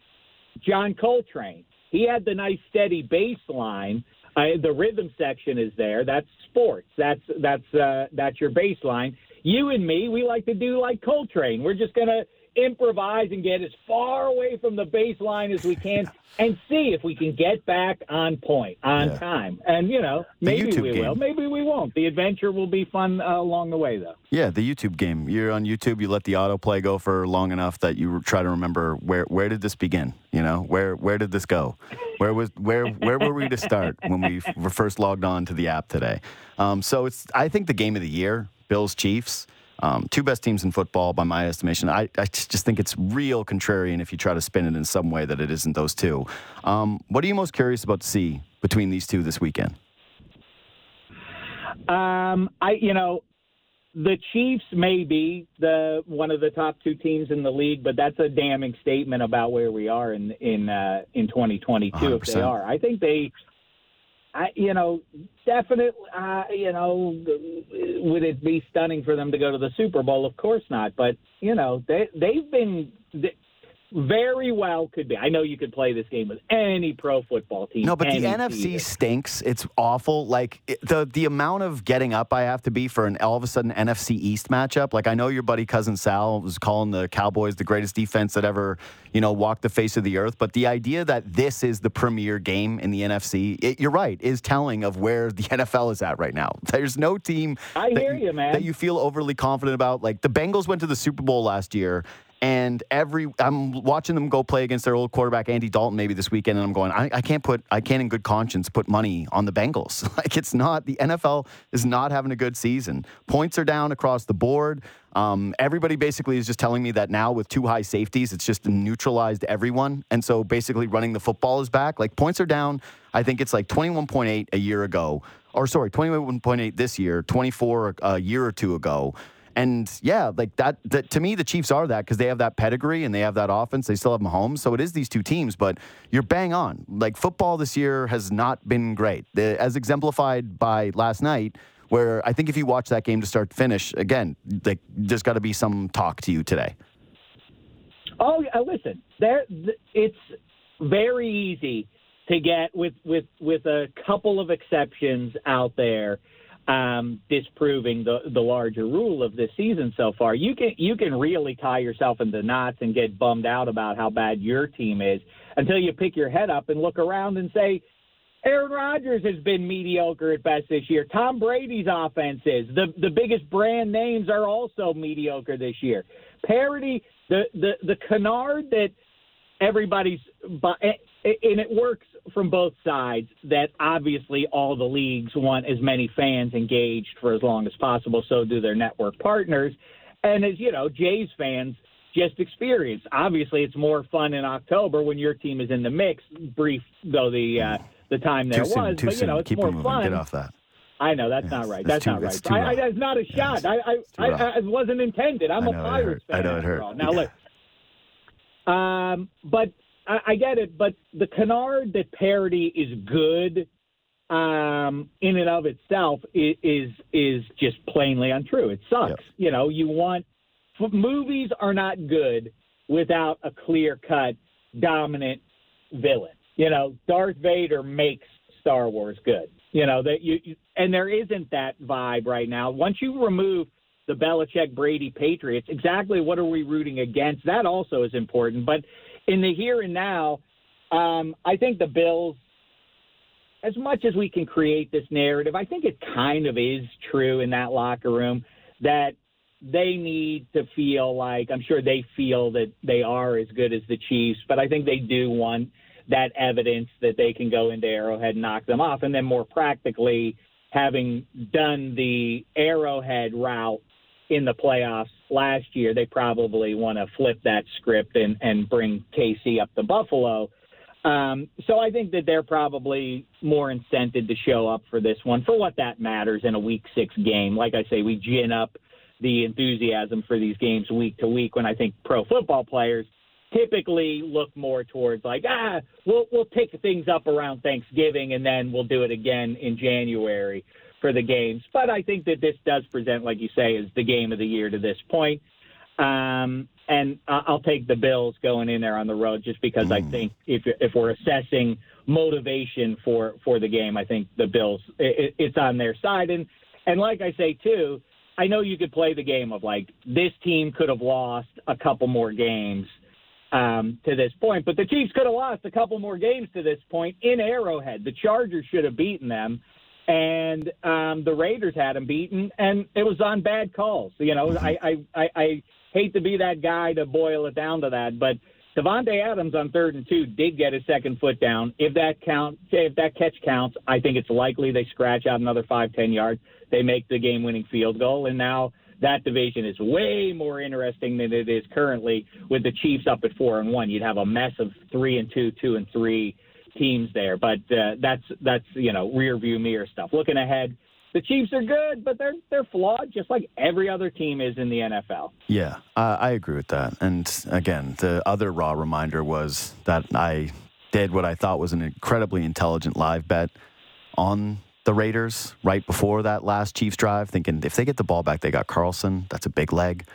John Coltrane, he had the nice steady bass line. Uh, the rhythm section is there. That's sports. That's that's uh, that's your baseline. You and me, we like to do like Coltrane. We're just gonna improvise and get as far away from the baseline as we can and see if we can get back on point, on yeah. time. And, you know, maybe we game. will, maybe we won't. The adventure will be fun uh, along the way, though. Yeah, the YouTube game. You're on YouTube, you let the autoplay go for long enough that you try to remember where, where did this begin? You know, where, where did this go? Where was where where were we to start when we were first logged on to the app today? Um, so it's I think the game of the year, Bills Chiefs. Um, two best teams in football, by my estimation. I, I, just think it's real contrarian if you try to spin it in some way that it isn't those two. Um, what are you most curious about to see between these two this weekend? Um, I, you know, the Chiefs may be the one of the top two teams in the league, but that's a damning statement about where we are in in uh, in 2022. 100%. If they are, I think they I, you know, definitely, uh, you know, would it be stunning for them to go to the Super Bowl? Of course not. But you know, they they've been. Very well could be. I know you could play this game with any pro football team. No, but the NFC stinks. It's awful. Like it- the the amount of getting up I have to be for an all of a sudden NFC East matchup. Like I know your buddy cousin Sal was calling the Cowboys the greatest defense that ever you know walked the face of the earth. But the idea that this is the premier game in the NFC, it, you're right, is telling of where the NFL is at right now. There's no team I that hear you, man. that you feel overly confident about. Like the Bengals went to the Super Bowl last year. And every I'm watching them go play against their old quarterback Andy Dalton maybe this weekend, and I'm going, I, I can't put I can't in good conscience put money on the Bengals. like it's not the NFL is not having a good season. Points are down across the board. Um, everybody basically is just telling me that now with two high safeties, it's just neutralized everyone, and so basically running the football is back. Like points are down. I think it's like 21.8 a year ago, or sorry, 21.8 this year, 24 a year or two ago. And yeah, like that, that to me, the Chiefs are that because they have that pedigree and they have that offense. They still have Mahomes. So it is these two teams, but you're bang on. Like football this year has not been great, as exemplified by last night, where I think if you watch that game to start to finish, again, like there's got to be some talk to you today. Oh, listen, there. Th- it's very easy to get with with with a couple of exceptions out there, um, disproving the the larger rule of this season so far. You can you can really tie yourself into knots and get bummed out about how bad your team is until you pick your head up and look around and say. Aaron Rodgers has been mediocre at best this year. Tom Brady's offense is. The the biggest brand names are also mediocre this year. Parity, the the the canard that everybody's bu- and it works from both sides that obviously all the leagues want as many fans engaged for as long as possible so do their network partners and as you know Jays fans just experience. obviously it's more fun in October when your team is in the mix brief though the uh, the time there too soon, was too but you know it's Keep more fun Get off that. I know that's not right. it's That's too- not right. I, I, that's not a Yeah, shot. I, I, I. It wasn't intended. I'm a. Pirates fan. I know it hurt. Now Yeah. look, um, but I, I get it. But the canard that parody is good um, in and of itself is, is is just plainly untrue. It sucks. Yep. You know, you want f- movies are not good without a clear cut dominant villain. You know, Darth Vader makes Star Wars good. You know that you, you and there isn't that vibe right now. Once you remove the Belichick Brady Patriots, exactly what are we rooting against? That also is important. But in the here and now, um, I think the Bills, as much as we can create this narrative, I think it kind of is true in that locker room that they need to feel like I'm sure they feel that they are as good as the Chiefs, but I think they do want that evidence that they can go into Arrowhead and knock them off. And then more practically, having done the Arrowhead route in the playoffs last year, they probably want to flip that script and, and bring KC up to Buffalo. Um, so I think that they're probably more incented to show up for this one for what that matters in a week six game. Like I say, we gin up the enthusiasm for these games week to week when I think pro football players typically look more towards like ah we'll we'll pick things up around Thanksgiving and then we'll do it again in January for the games. But I think that this does present, like you say, as the game of the year to this point. Um, and I'll take the Bills going in there on the road just because I think if if we're assessing motivation for for the game, I think the Bills it, it's on their side. And and like I say too, I know you could play the game of like this team could have lost a couple more games um, to this point, but the Chiefs could have lost a couple more games to this point in Arrowhead. The Chargers should have beaten them, and um, the Raiders had them beaten, and it was on bad calls. You know, I, I, I, I hate to be that guy to boil it down to that, but Davante Adams on third and two did get his second foot down. If that count, if that catch counts, I think it's likely they scratch out another five, ten yards. They make the game-winning field goal, and now that division is way more interesting than it is currently with the Chiefs up at four and one. You'd have a mess of three and two, two and three teams there. But uh, that's that's you know rear view mirror stuff. Looking ahead, the Chiefs are good, but they're they're flawed, just like every other team is in the NFL. Yeah, I agree with that. And again, the other raw reminder was that I did what I thought was an incredibly intelligent live bet on the Raiders right before that last Chiefs drive, thinking if they get the ball back, they got Carlson. That's a big leg.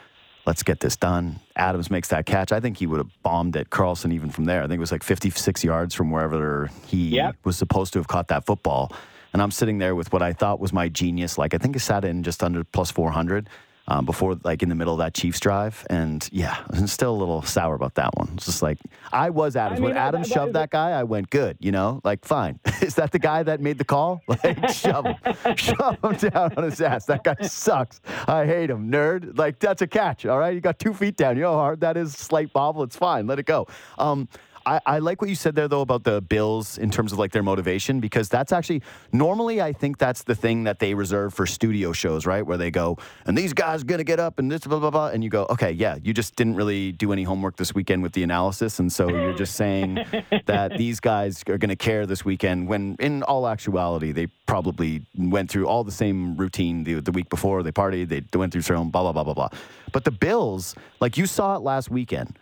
Let's get this done. Adams makes that catch. I think he would have bombed at Carlson even from there. I think it was like 56 yards from wherever he Yep. was supposed to have caught that football. And I'm sitting there with what I thought was my genius. Like I think I sat in just under plus 400 um, before, like in the middle of that Chiefs drive. And yeah, I'm still a little sour about that one. It's just like I was Adams. I mean, when that- Adams shoved that guy, I went good. You know, like fine. Is that the guy that made the call? Like shove him, shove him down on his ass. That guy sucks. I hate him, nerd. Like that's a catch. All right, you got two feet down. You know how hard that is. Slight bobble. It's fine. Let it go. Um, I, I like what you said there though about the Bills in terms of like their motivation because that's actually normally I think that's the thing that they reserve for studio shows, right? Where they go and these guys are gonna get up and this blah blah blah, and you go, okay, yeah, you just didn't really do any homework this weekend with the analysis, and so you're just saying that these guys are gonna care this weekend when in all actuality they probably went through all the same routine the, the week before. They partied, they went through film, blah blah blah blah blah. But the Bills, like you saw it last weekend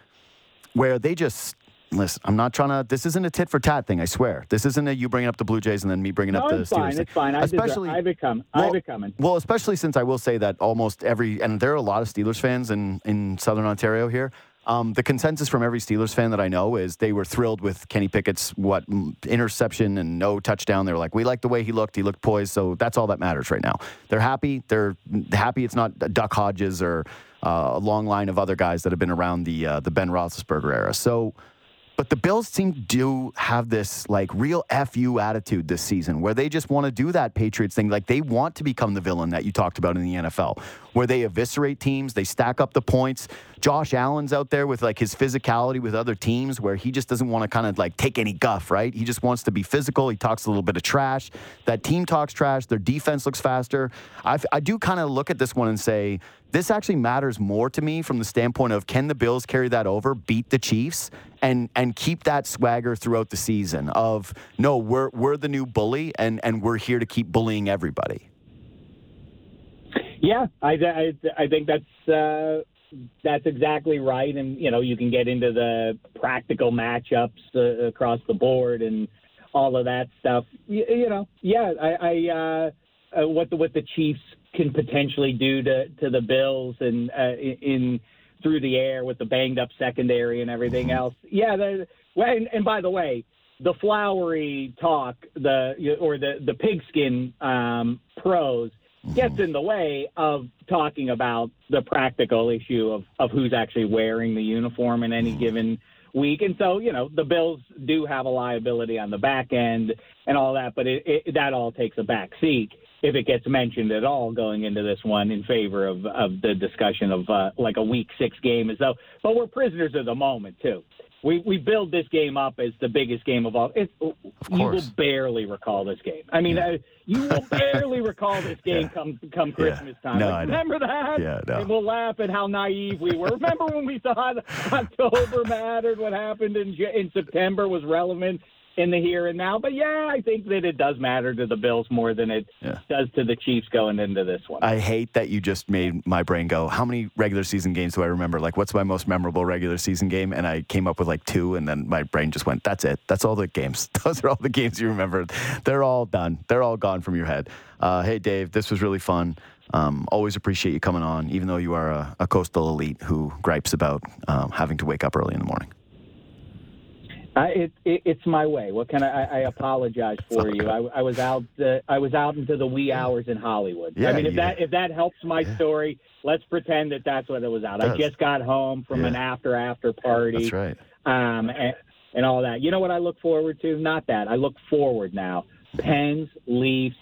where they just listen. I'm not trying to. This isn't a tit for tat thing. I swear. This isn't a you bringing up the Blue Jays and then me bringing No, up the it's Steelers. fine. thing. It's fine. I especially I've become. well, I've becoming. well, especially since I will say that almost every and there are a lot of Steelers fans in in Southern Ontario here. Um, the consensus from every Steelers fan that I know is they were thrilled with Kenny Pickett's what interception and no touchdown. They're like, we like the way he looked. He looked poised. So that's all that matters right now. They're happy. They're happy. It's not Duck Hodges or uh, a long line of other guys that have been around the uh, the Ben Roethlisberger era. So. But the Bills seem to do have this like real FU attitude this season where they just want to do that Patriots thing. Like they want to become the villain that you talked about in the NFL, where they eviscerate teams, they stack up the points. Josh Allen's out there with like his physicality with other teams where he just doesn't want to kind of like take any guff, right? He just wants to be physical. He talks a little bit of trash. That team talks trash. Their defense looks faster. I, I do kind of look at this one and say, this actually matters more to me from the standpoint of can the Bills carry that over, beat the Chiefs, and and keep that swagger throughout the season of no, we're we're the new bully and and we're here to keep bullying everybody. Yeah, I, I, I think that's uh, that's exactly right, and you know you can get into the practical matchups uh, across the board and all of that stuff. You, you know, yeah, I, I uh, uh, what the what the Chiefs can potentially do to to the Bills and uh, in, in through the air with the banged up secondary and everything else. Yeah, the, and, and by the way, the flowery talk, the or the the pigskin um, pros gets in the way of talking about the practical issue of, of who's actually wearing the uniform in any given week. And so, you know, the Bills do have a liability on the back end and all that, but it, it, that all takes a back seat if it gets mentioned at all going into this one in favor of, of the discussion of uh, like a week six game as though, but we're prisoners of the moment too. We, we build this game up as the biggest game of all. It, you will barely recall this game. I mean, uh, you will barely recall this game Yeah. come come Christmas time. No, Like, remember that? Yeah, no. And we'll laugh at how naive we were. remember when we thought October mattered? What happened in in September was relevant in the here and now. But yeah, I think that it does matter to the Bills more than it Yeah. does to the Chiefs going into this one. I hate that you just made my brain go, how many regular season games do I remember? Like, what's my most memorable regular season game? And I came up with like two, and then my brain just went, that's it. That's all the games. Those are all the games you remember. They're all done. They're all gone from your head. Uh, hey, Dave, this was really fun. Um, always appreciate you coming on, even though you are a, a coastal elite who gripes about um, having to wake up early in the morning. I, it, it, it's my way. What can I? I, I apologize for you. I, I was out. Uh, I was out into the wee hours in Hollywood. Yeah, I mean, if you- that if that helps my story, let's pretend that that's what it was out. I just got home from an after after party. That's right. um, and, and all that. You know what I look forward to? Not that. I look forward now. Pens, Leafs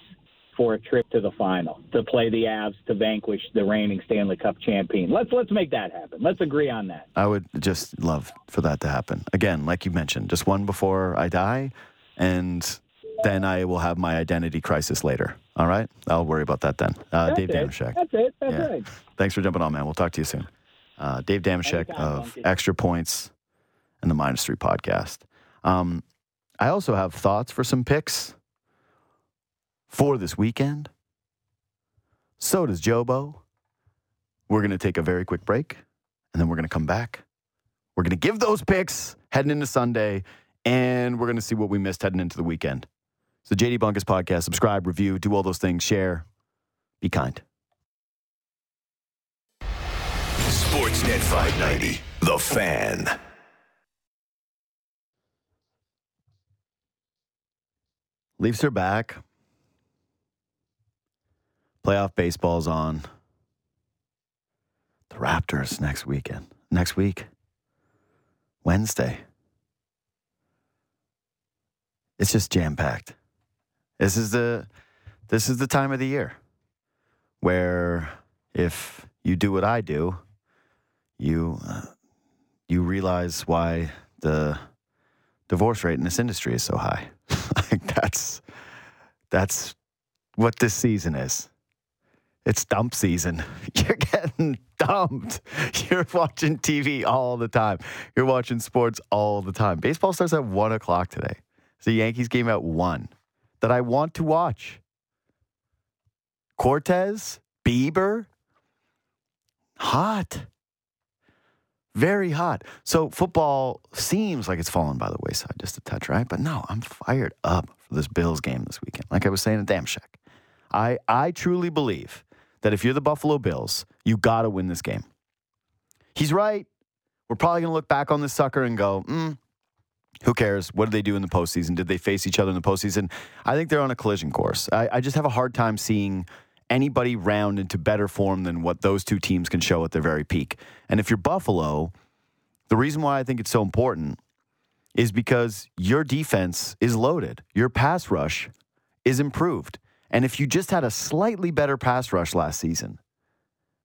for a trip to the final to play the Avs to vanquish the reigning Stanley Cup champion. Let's let's make that happen. Let's agree on that. I would just love for that to happen. Again, like you mentioned, just one before I die, and then I will have my identity crisis later. All right? I'll worry about that then. Uh, Dave it. Dameshek. That's it. That's Yeah. right. Thanks for jumping on, man. We'll talk to you soon. Uh, Dave Dameshek Anytime, of Monkey. Extra Points and the Minus Three podcast. Um, I also have thoughts for some picks for this weekend. So does Jobo. We're going to take a very quick break and then we're going to come back. We're going to give those picks heading into Sunday and we're going to see what we missed heading into the weekend. The JD Bunkis podcast. Subscribe, review, do all those things, share, be kind. Sportsnet 590, The Fan. Leafs are back. Playoff baseball's on. The Raptors next weekend. Next week. Wednesday. It's just jam packed. This is the this is the time of the year where if you do what I do, you uh, you realize why the divorce rate in this industry is so high. like that's that's what this season is. It's dump season. You're getting dumped. You're watching TV all the time. You're watching sports all the time. Baseball starts at one o'clock today. It's the Yankees game at one that I want to watch. Cortes, Bieber, hot. Very hot. So football seems like it's fallen by the wayside just a touch, right? But no, I'm fired up for this Bills game this weekend. Like I was saying at Dameshek. I, I truly believe that if you're the Buffalo Bills, you got to win this game. He's right. We're probably going to look back on this sucker and go, mm, who cares? What did they do in the postseason? Did they face each other in the postseason? I think they're on a collision course. I, I just have a hard time seeing anybody round into better form than what those two teams can show at their very peak. And if you're Buffalo, the reason why I think it's so important is because your defense is loaded. Your pass rush is improved. And if you just had a slightly better pass rush last season,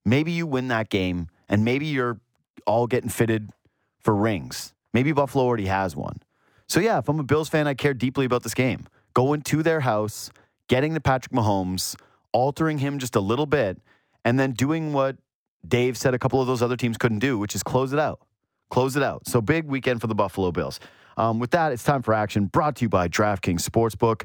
maybe you win that game and maybe you're all getting fitted for rings. Maybe Buffalo already has one. So, yeah, if I'm a Bills fan, I care deeply about this game. Going to their house, getting to Patrick Mahomes, altering him just a little bit, and then doing what Dave said a couple of those other teams couldn't do, which is close it out. Close it out. So, big weekend for the Buffalo Bills. Um, with that, it's time for action brought to you by DraftKings Sportsbook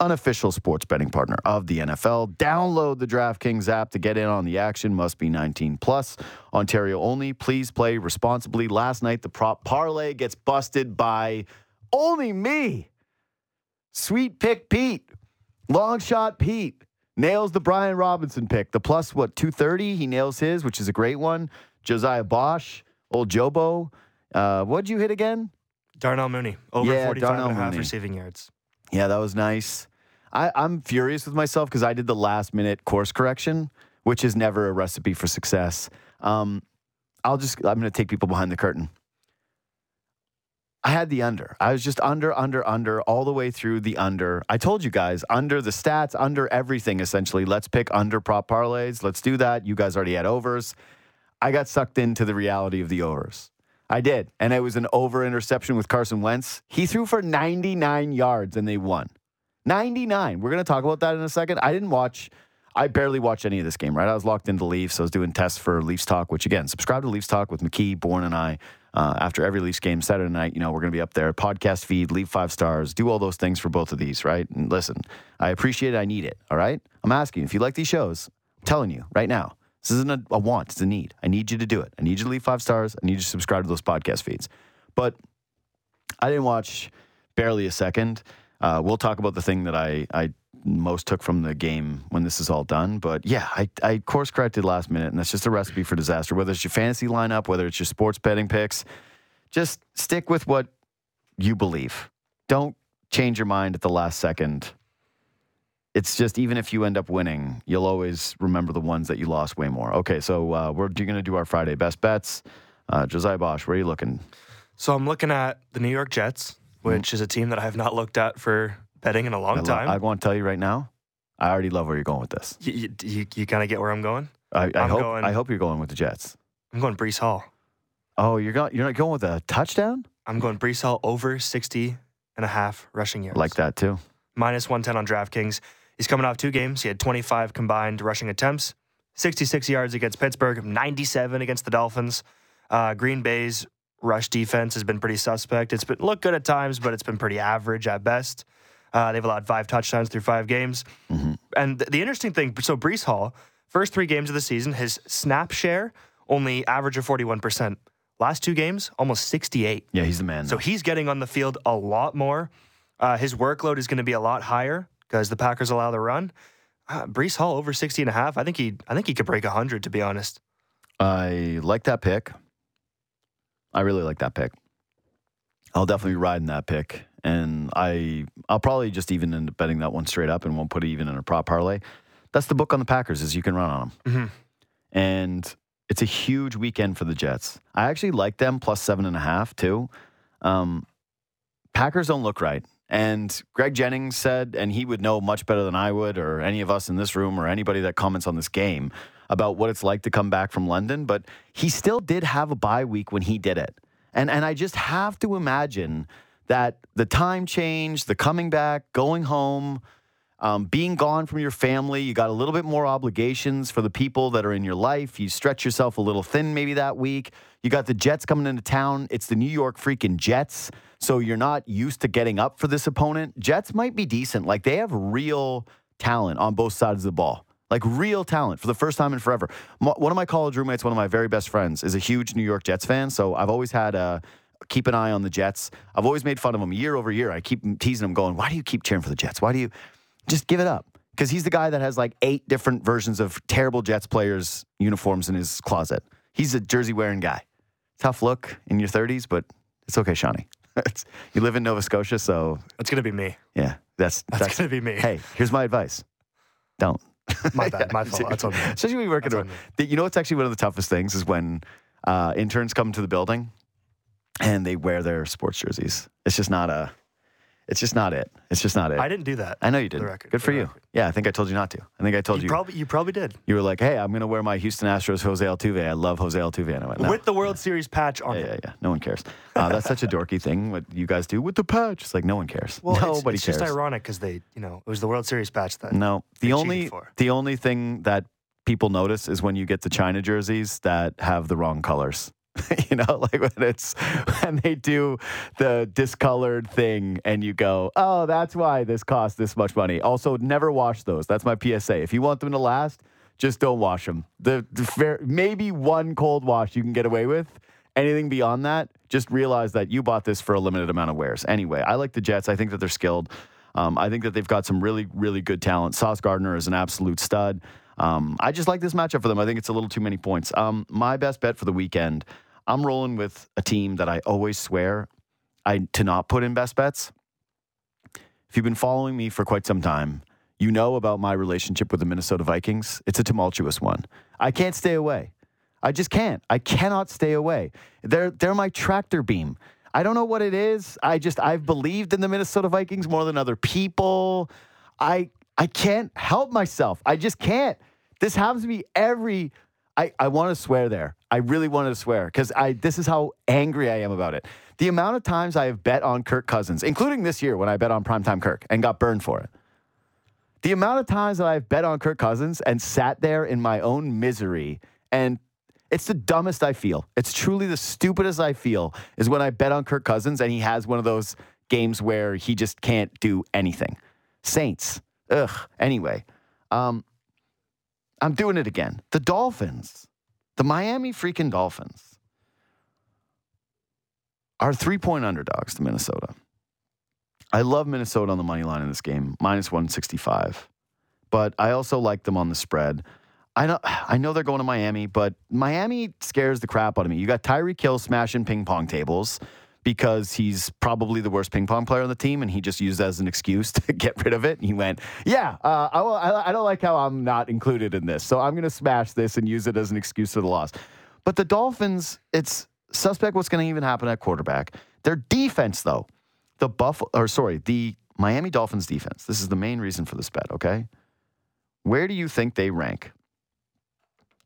unofficial sports betting partner of the NFL. Download the DraftKings app to get in on the action. Must be 19 plus. Ontario only. Please play responsibly. Last night, the prop parlay gets busted by only me. Sweet pick Pete. Long shot Pete. Nails the Brian Robinson pick. The plus, what, 230? He nails his, which is a great one. Josiah Bosch, old Jobo. Uh, what'd you hit again? Darnell Mooney, over Yeah, 45 Darnell and a half Mooney. receiving yards. Yeah, that was nice. I, I'm furious with myself because I did the last minute course correction, which is never a recipe for success. Um, I'll just, I'm going to take people behind the curtain. I had the under. I was just under, under, under, all the way through the under. I told you guys, under the stats, under everything, essentially. Let's pick under prop parlays. Let's do that. You guys already had overs. I got sucked into the reality of the overs. I did. And it was an over interception with Carson Wentz. He threw for 99 yards and they won. 99. We're going to talk about that in a second. I didn't watch, I barely watched any of this game, right? I was locked into Leafs. I was doing tests for Leafs Talk, which again, subscribe to Leafs Talk with McKee, Bourne, and I. Uh, after every Leafs game Saturday night, you know, we're going to be up there, podcast feed, leave five stars, do all those things for both of these, right? And listen, I appreciate it. I need it. All right. I'm asking if you like these shows, I'm telling you right now, this isn't a, a want, it's a need. I need you to do it. I need you to leave five stars. I need you to subscribe to those podcast feeds. But I didn't watch barely a second. Uh, we'll talk about the thing that I, I most took from the game when this is all done. But yeah, I, I course corrected last minute, and that's just a recipe for disaster. Whether it's your fantasy lineup, whether it's your sports betting picks, just stick with what you believe. Don't change your mind at the last second. It's just even if you end up winning, you'll always remember the ones that you lost way more. Okay, so uh, we're going to do our Friday best bets. Uh, Josiah Bosch, where are you looking? So I'm looking at the New York Jets, which is a team that I have not looked at for betting in a long I, lo- time. I want to tell you right now, I already love where you're going with this. you you, you, you kind of get where I'm going? I, I I'm hope going- I hope you're going with the Jets. I'm going Breece Hall. Oh, you're going you're not going with a touchdown? I'm going Breece Hall over 60 and a half rushing yards. Like that too. Minus 110 on DraftKings. He's coming off two games. He had 25 combined rushing attempts, 66 yards against Pittsburgh, 97 against the Dolphins. Uh, Green Bay's rush defense has been pretty suspect. It's been looked good at times, but it's been pretty average at best. Uh, they've allowed five touchdowns through five games. And th- the interesting thing, so Breece Hall, first three games of the season, his snap share only average of 41%. Last two games, almost 68. Yeah, he's the man. So he's getting on the field a lot more. Uh, his workload is going to be a lot higher because the Packers allow the run. Uh, Breece Hall over 60 and a half. I think he I think he could break 100 to be honest. I like that pick. I really like that pick. I'll definitely be riding that pick, and I I'll probably just even end up betting that one straight up and won't put it even in a prop parlay. That's the book on the Packers is you can run on them, Mhm. and it's a huge weekend for the Jets. I actually like them plus seven and a half too. Um, Packers don't look right. And Greg Jennings said, and he would know much better than I would, or any of us in this room, or anybody that comments on this game about what it's like to come back from London. But he still did have a bye week when he did it. And, and I just have to imagine that the time change, the coming back, going home, um, being gone from your family, you got a little bit more obligations for the people that are in your life. You stretch yourself a little thin maybe that week. You got the Jets coming into town. It's the New York freaking Jets. So you're not used to getting up for this opponent. Jets might be decent. Like they have real talent on both sides of the ball. Like real talent for the first time in forever. One of my college roommates, one of my very best friends, is a huge New York Jets fan. So I've always had a keep an eye on the Jets. I've always made fun of him year over year. I keep teasing him, going, "Why do you keep cheering for the Jets? Why do you just give it up?" Because he's the guy that has like eight different versions of terrible Jets players' uniforms in his closet. He's a jersey wearing guy. Tough look in your 30s, but it's okay, Shawnee. It's, you live in Nova Scotia, so It's gonna be me. yeah, that's That's, gonna be me. Hey, here's my advice: don't. My bad. My fault. That's on me. Especially when you work That's at a, You know what's actually one of the toughest things is when uh, interns come to the building and they wear their sports jerseys. It's just not a. It's just not it. It's just not it. I didn't do that. I know you record, Good for you. record. Yeah, I think I told you not to. I think I told You you. probably you probably did. you were like, "Hey, I'm going to wear my Houston Astros Jose Altuve. I love Jose Altuve." And I went, "No." With the World Series patch on yeah, yeah, yeah. No one cares. Uh, that's such a dorky thing. What you guys do with the patch? It's like no one cares. Well, it's- Nobody it's, cares. just ironic because they, you know, it was the World Series patch that. No, the only for. the only thing that people notice is when you get the China jerseys that have the wrong colors. you know, like when it's when they do the discolored thing, and you go, "Oh, that's why this costs this much money." Also, never wash those. That's my PSA. If you want them to last, just don't wash them. The, the fair, maybe one cold wash you can get away with. Anything beyond that, just realize that you bought this for a limited amount of wears. Anyway, I like the Jets. I think that they're skilled. Um, I think that they've got some really, really good talent. Sauce Gardner is an absolute stud. Um, I just like this matchup for them. I think it's a little too many points. Um, my best bet for the weekend, I'm rolling with a team that I always swear I to not put in best bets. If you've been following me for quite some time, you know about my relationship with the Minnesota Vikings. It's a tumultuous one. I can't stay away. I just can't. I cannot stay away. They're they're my tractor beam. I don't know what it is. I just I've believed in the Minnesota Vikings more than other people. I I can't help myself. I just can't. This happens to me every I, I want to swear there. I really wanted to swear because I this is how angry I am about it. The amount of times I have bet on Kirk Cousins, including this year when I bet on primetime Kirk and got burned for it. The amount of times that I've bet on Kirk Cousins and sat there in my own misery and it's the dumbest I feel. It's truly the stupidest I feel is when I bet on Kirk Cousins and he has one of those games where he just can't do anything. Saints. Ugh. Anyway, um, I'm doing it again. The Dolphins, the Miami freaking Dolphins, are three point underdogs to Minnesota. I love Minnesota on the money line in this game, minus 165. But I also like them on the spread. I know, I know they're going to Miami, but Miami scares the crap out of me. You got Tyreek Hill smashing ping pong tables because he's probably the worst ping pong player on the team, and he just used that as an excuse to get rid of it. And he went, "Yeah, uh, I, I, I don't like how I'm not included in this, so I'm going to smash this and use it as an excuse for the loss." But the Dolphins, it's suspect what's going to even happen at quarterback. Their defense, though, the Buffalo, or sorry, the Miami Dolphins defense. This is the main reason for this bet. Okay, where do you think they rank?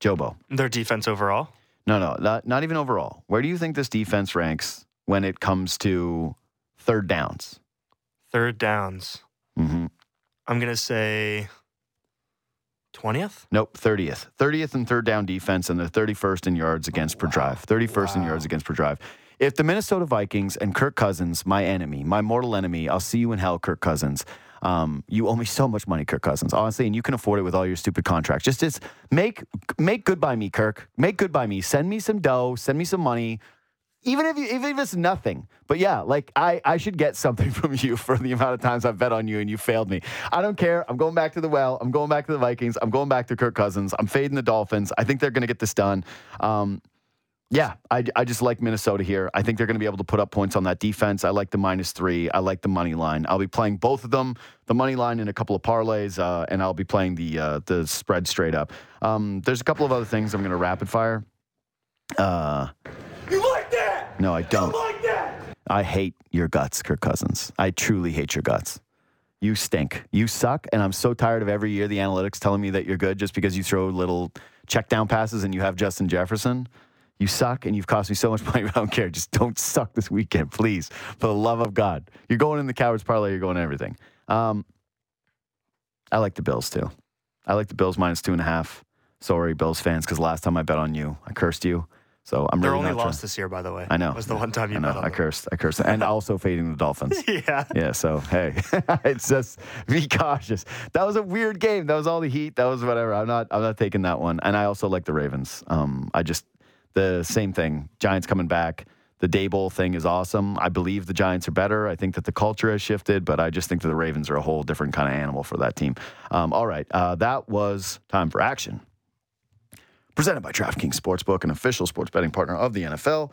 Jobo. Their defense overall. No, no, not, not even overall. Where do you think this defense ranks when it comes to third downs? Third downs. hmm I'm gonna say twentieth. Nope, 30th. 30th in third down defense, and they're 31st in yards against per drive. 31st in yards against per drive. If the Minnesota Vikings and Kirk Cousins, my enemy, my mortal enemy, I'll see you in hell, Kirk Cousins. Um, you owe me so much money, Kirk Cousins. Honestly, and you can afford it with all your stupid contracts. Just, just make make good by me, Kirk. Make good by me. Send me some dough. Send me some money. Even if you, even if it's nothing. But yeah, like I, I should get something from you for the amount of times I've bet on you and you failed me. I don't care. I'm going back to the well. I'm going back to the Vikings. I'm going back to Kirk Cousins. I'm fading the Dolphins. I think they're going to get this done. Um, yeah, I, I just like Minnesota here. I think they're going to be able to put up points on that defense. I like the minus three. I like the money line. I'll be playing both of them, the money line in a couple of parlays, uh, and I'll be playing the uh, the spread straight up. Um, there's a couple of other things I'm going to rapid fire. Uh? No, I don't. I hate your guts, Kirk Cousins. I truly hate your guts. You stink. You suck. And I'm so tired of every year the analytics telling me that you're good just because you throw little check down passes and you have Justin Jefferson. You suck and you've cost me so much money. I don't care. Just don't suck this weekend, please. For the love of God. You're going in the Cowards parlay, you're going everything. Um, I like the Bills too. I like the Bills minus two and a half. Sorry, Bills fans, because last time I bet on you, I cursed you. So I'm They're really only lost this year, by the way. I know. Was the one time you I know. I cursed. I cursed. And also fading the Dolphins. Yeah. Yeah, so hey, it's just be cautious. That was a weird game. That was all the heat. That was whatever. I'm not. I'm not taking that one. And I also like the Ravens. Um, I just the same thing. Giants coming back. The Daboll thing is awesome. I believe the Giants are better. I think that the culture has shifted, but I just think that the Ravens are a whole different kind of animal for that team. Um, all right, uh, that was time for action. Presented by DraftKings Sportsbook, an official sports betting partner of the NFL.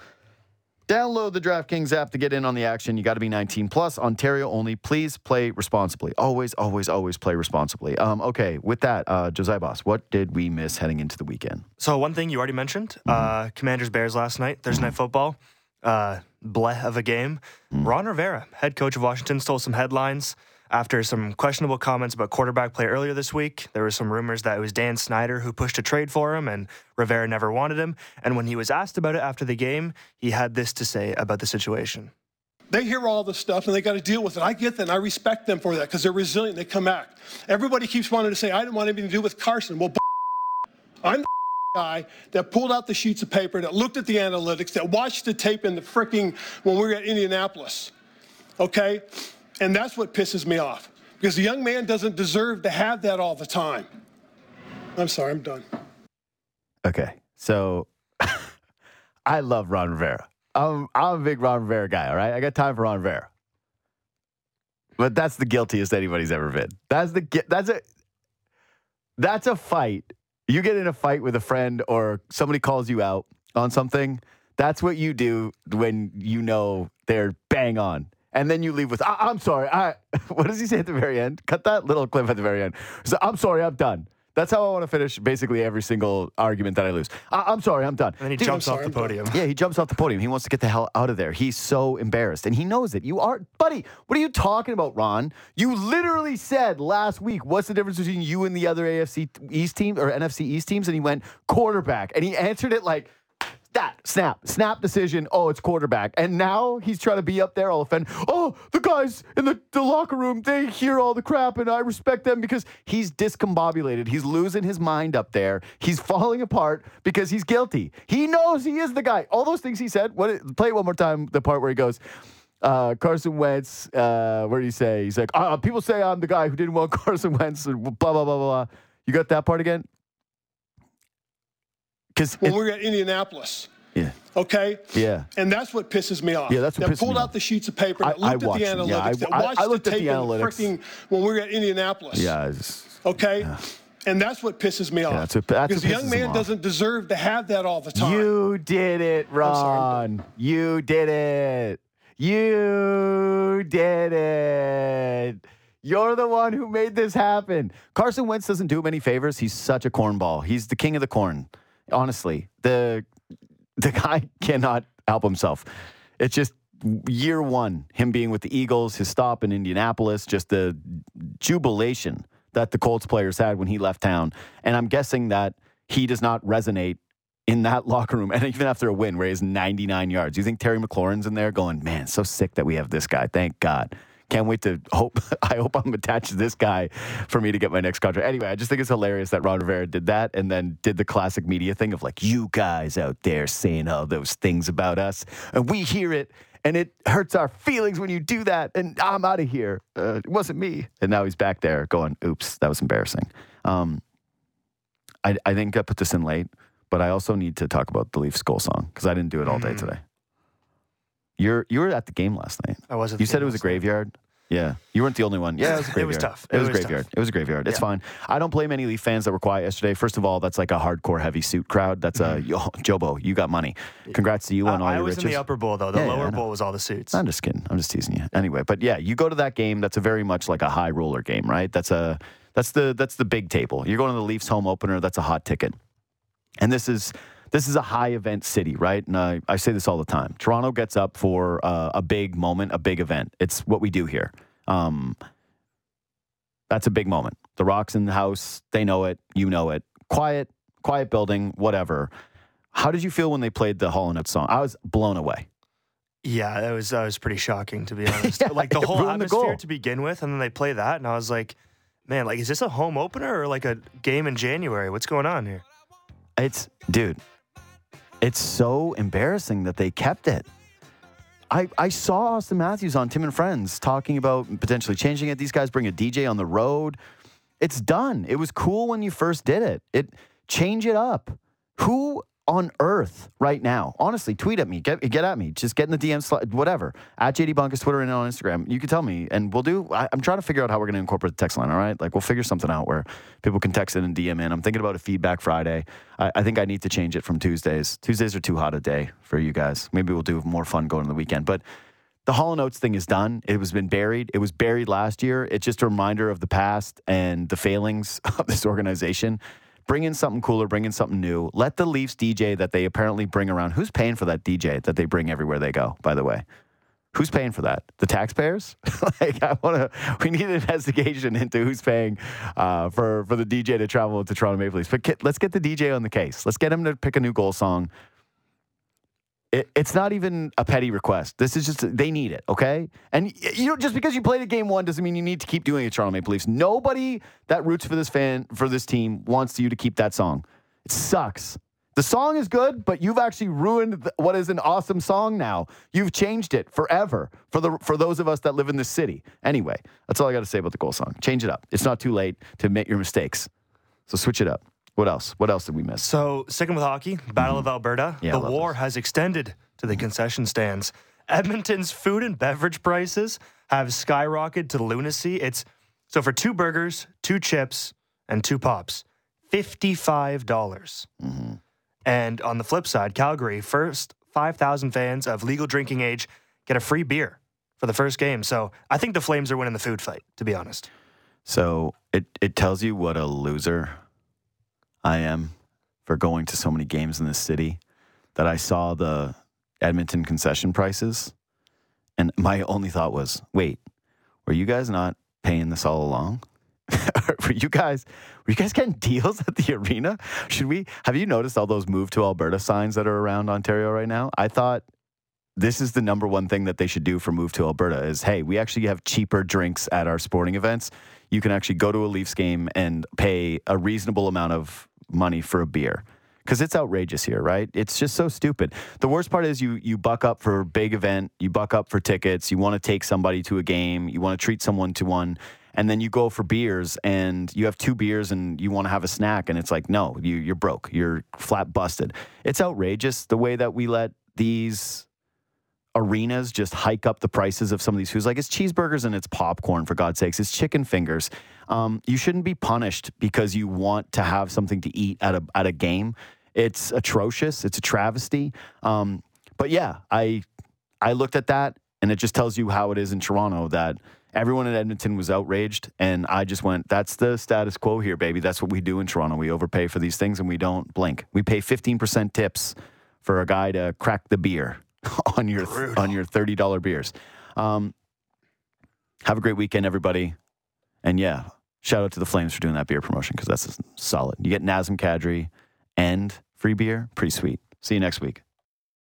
Download the DraftKings app to get in on the action. You got to be 19 plus, Ontario only. Please play responsibly. Always, always, always play responsibly. Um, okay, with that, uh, Josiah Boss, what did we miss heading into the weekend? So one thing you already mentioned, uh, Commanders Bears last night, Thursday night football, uh, bleh of a game. Ron Rivera, head coach of Washington, stole some headlines after some questionable comments about quarterback play earlier this week. There were some rumors that it was Dan Snyder who pushed a trade for him, and Rivera never wanted him. And when he was asked about it after the game, he had this to say about the situation. They hear all this stuff and they got to deal with it. I get that and I respect them for that because they're resilient. They come back. Everybody keeps wanting to say, I didn't want anything to do with Carson. Well, I'm the guy that pulled out the sheets of paper, that looked at the analytics, that watched the tape in the fricking when we were at Indianapolis. Okay? And that's what pisses me off because the young man doesn't deserve to have that all the time. I'm sorry, I'm done. Okay, so I love Ron Rivera. I'm, I'm a big Ron Rivera guy, all right? I got time for Ron Rivera. But that's the guiltiest anybody's ever been. That's the that's a that's a fight. You get in a fight with a friend or somebody calls you out on something. That's what you do when you know they're bang on. And then you leave with, I- I'm sorry. I, what does he say at the very end? Cut that little clip at the very end. So, I'm sorry, I'm done. That's how I want to finish basically every single argument that I lose. I- I'm sorry, I'm done. And then he Dude, jumps I'm off the podium. yeah, he jumps off the podium. He wants to get the hell out of there. He's so embarrassed. And he knows it. You are, buddy, what are you talking about, Ron? You literally said last week, what's the difference between you and the other AFC East team or NFC East teams? And he went, quarterback. And he answered it like, that snap, snap decision. Oh, it's quarterback. And now he's trying to be up there all offend. Oh, the guys in the, the locker room, they hear all the crap and I respect them because he's discombobulated. He's losing his mind up there. He's falling apart because he's guilty. He knows he is the guy. All those things he said. What play it one more time, the part where he goes, uh, Carson Wentz, uh, what did he say? He's like, uh, people say I'm the guy who didn't want Carson Wentz and blah, blah, blah, blah, blah. You got that part again? Because When we were at Indianapolis. yeah. Okay? Yeah. And that's what pisses me off. Yeah, that's what that pisses pulled me out off. the sheets of paper, that I- I looked at the analytics, Yeah, I- that I- watched I looked the at the tape in analytics. fricking when we were at Indianapolis. Yeah. Okay? And that's what pisses me off. that's what- that's because what the young man doesn't deserve to have that all the time. You did it, sorry, Ron. You did it. You did it. You're the one who made this happen. Carson Wentz doesn't do him any favors. He's such a cornball. He's the king of the corn. Honestly, the the guy cannot help himself. It's just year one, him being with the Eagles, his stop in Indianapolis, just the jubilation that the Colts players had when he left town. And I'm guessing that he does not resonate in that locker room. And even after a win where he has 99 yards, you think Terry McLaurin's in there going, man, so sick that we have this guy. Thank God. Can't wait to hope. I hope I'm attached to this guy for me to get my next contract. Anyway, I just think it's hilarious that Ron Rivera did that and then did the classic media thing of like, you guys out there saying all those things about us, and we hear it, and it hurts our feelings when you do that, and I'm out of here. Uh, it wasn't me. And now he's back there going, oops, that was embarrassing. Um, I, I think I put this in late, but I also need to talk about the Leafs goal song because I didn't do it all day today. You're you were at the game last night. I was. At You said it was a graveyard. Yeah, you weren't the only one. Yeah, it was a It graveyard. was tough. It, It was a was graveyard. tough. It was a graveyard. It's Yeah. fine. I don't blame any Leaf fans that were quiet yesterday. First of all, that's like a hardcore heavy suit crowd. That's a yo, Jobo. You got money. Congrats to you on Mm-hmm. Uh, all I your was riches. in the upper bowl though. The Yeah, yeah, lower know. bowl was all the suits. I'm just kidding. I'm just teasing you. Anyway, but yeah, you go to that game. That's a very much like a high roller game, right? That's a that's the that's the big table. You're going to the Leafs home opener. That's a hot ticket. And this is this is a high event city, right? And I, I say this all the time. Toronto gets up for uh, a big moment, a big event. It's what we do here. Um, that's a big moment. The Rock's in the house. They know it. You know it. Quiet, quiet building, whatever. How did you feel when they played the Hall and Oates song? I was blown away. Yeah, that was that was pretty shocking to be honest. Yeah, like the whole the atmosphere goal. to begin with, and then they play that, and I was like, man, like is this a home opener or like a game in January? What's going on here? It's dude, it's so embarrassing that they kept it. I, I saw Auston Matthews on Tim and Friends talking about potentially changing it. These guys bring a DJ on the road. It's done. It was cool when you first did it. It change it up. Who on earth right now? Honestly, tweet at me. Get get at me. Just get in the DM slide, whatever. At JD Bunkis, Twitter and on Instagram. You can tell me, and we'll do. I, I'm trying to figure out how we're going to incorporate the text line. All right, like we'll figure something out where people can text in and DM in. I'm thinking about a feedback Friday. I, I think I need to change it from Tuesdays. Tuesdays are too hot a day for you guys. Maybe we'll do more fun going to the weekend, but. The Hall and Oates thing is done. It was been buried. It was buried last year. It's just a reminder of the past and the failings of this organization. Bring in something cooler, bring in something new. Let the Leafs DJ that they apparently bring around. Who's paying for that DJ that they bring everywhere they go, by the way? Who's paying for that? The taxpayers? like I want to. We need an investigation into who's paying uh, for for the DJ to travel to Toronto Maple Leafs. But get, let's get the DJ on the case. Let's get him to pick a new goal song. It, it's not even a petty request. This is just they need it, okay? And you know, just because you played a game one doesn't mean you need to keep doing it. Toronto Maple Leafs. Nobody that roots for this fan for this team wants you to keep that song. It sucks. The song is good, but you've actually ruined what is an awesome song now. You've changed it forever for the for those of us that live in this city. Anyway, that's all I got to say about the goal song. Change it up. It's not too late to make your mistakes. So switch it up. What else? What else did we miss? So sticking with hockey, Battle of Alberta, Mm-hmm. Yeah, the war this. has extended to the concession stands. Edmonton's food and beverage prices have skyrocketed to lunacy. It's so for two burgers, two chips, and two pops, fifty-five dollars. Mm-hmm. And on the flip side, Calgary first five thousand fans of legal drinking age get a free beer for the first game. So I think the Flames are winning the food fight. To be honest, So it, it tells you what a loser I am for going to so many games in this city that I saw the Edmonton concession prices. And my only thought was, wait, were you guys not paying this all along? were you guys were you guys getting deals at the arena? Should we have you noticed all those move to Alberta signs that are around Ontario right now? I thought this is the number one thing that they should do for move to Alberta is hey, we actually have cheaper drinks at our sporting events. You can actually go to a Leafs game and pay a reasonable amount of money for a beer. Cuz it's outrageous here, right? It's just so stupid. The worst part is you you buck up for a big event, you buck up for tickets, you want to take somebody to a game, you want to treat someone to one and then you go for beers and you have two beers and you want to have a snack and it's like no you, you're broke you're flat busted it's outrageous the way that we let these arenas just hike up the prices of some of these foods like it's cheeseburgers and it's popcorn for god's sakes it's chicken fingers um, you shouldn't be punished because you want to have something to eat at a, at a game. It's atrocious. It's a travesty. Um, but yeah i i looked at that and it just tells you how it is in toronto that everyone in edmonton was outraged. And i just went that's the status quo here baby. That's what we do in toronto. We overpay for these things and we don't blink. We pay 15% tips for a guy to crack the beer on your on your thirty dollar beers. Um, have a great weekend, everybody, and yeah, shout out to the Flames for doing that beer promotion because that's solid. You get Nazem Kadri and free beer, pretty sweet. See you next week.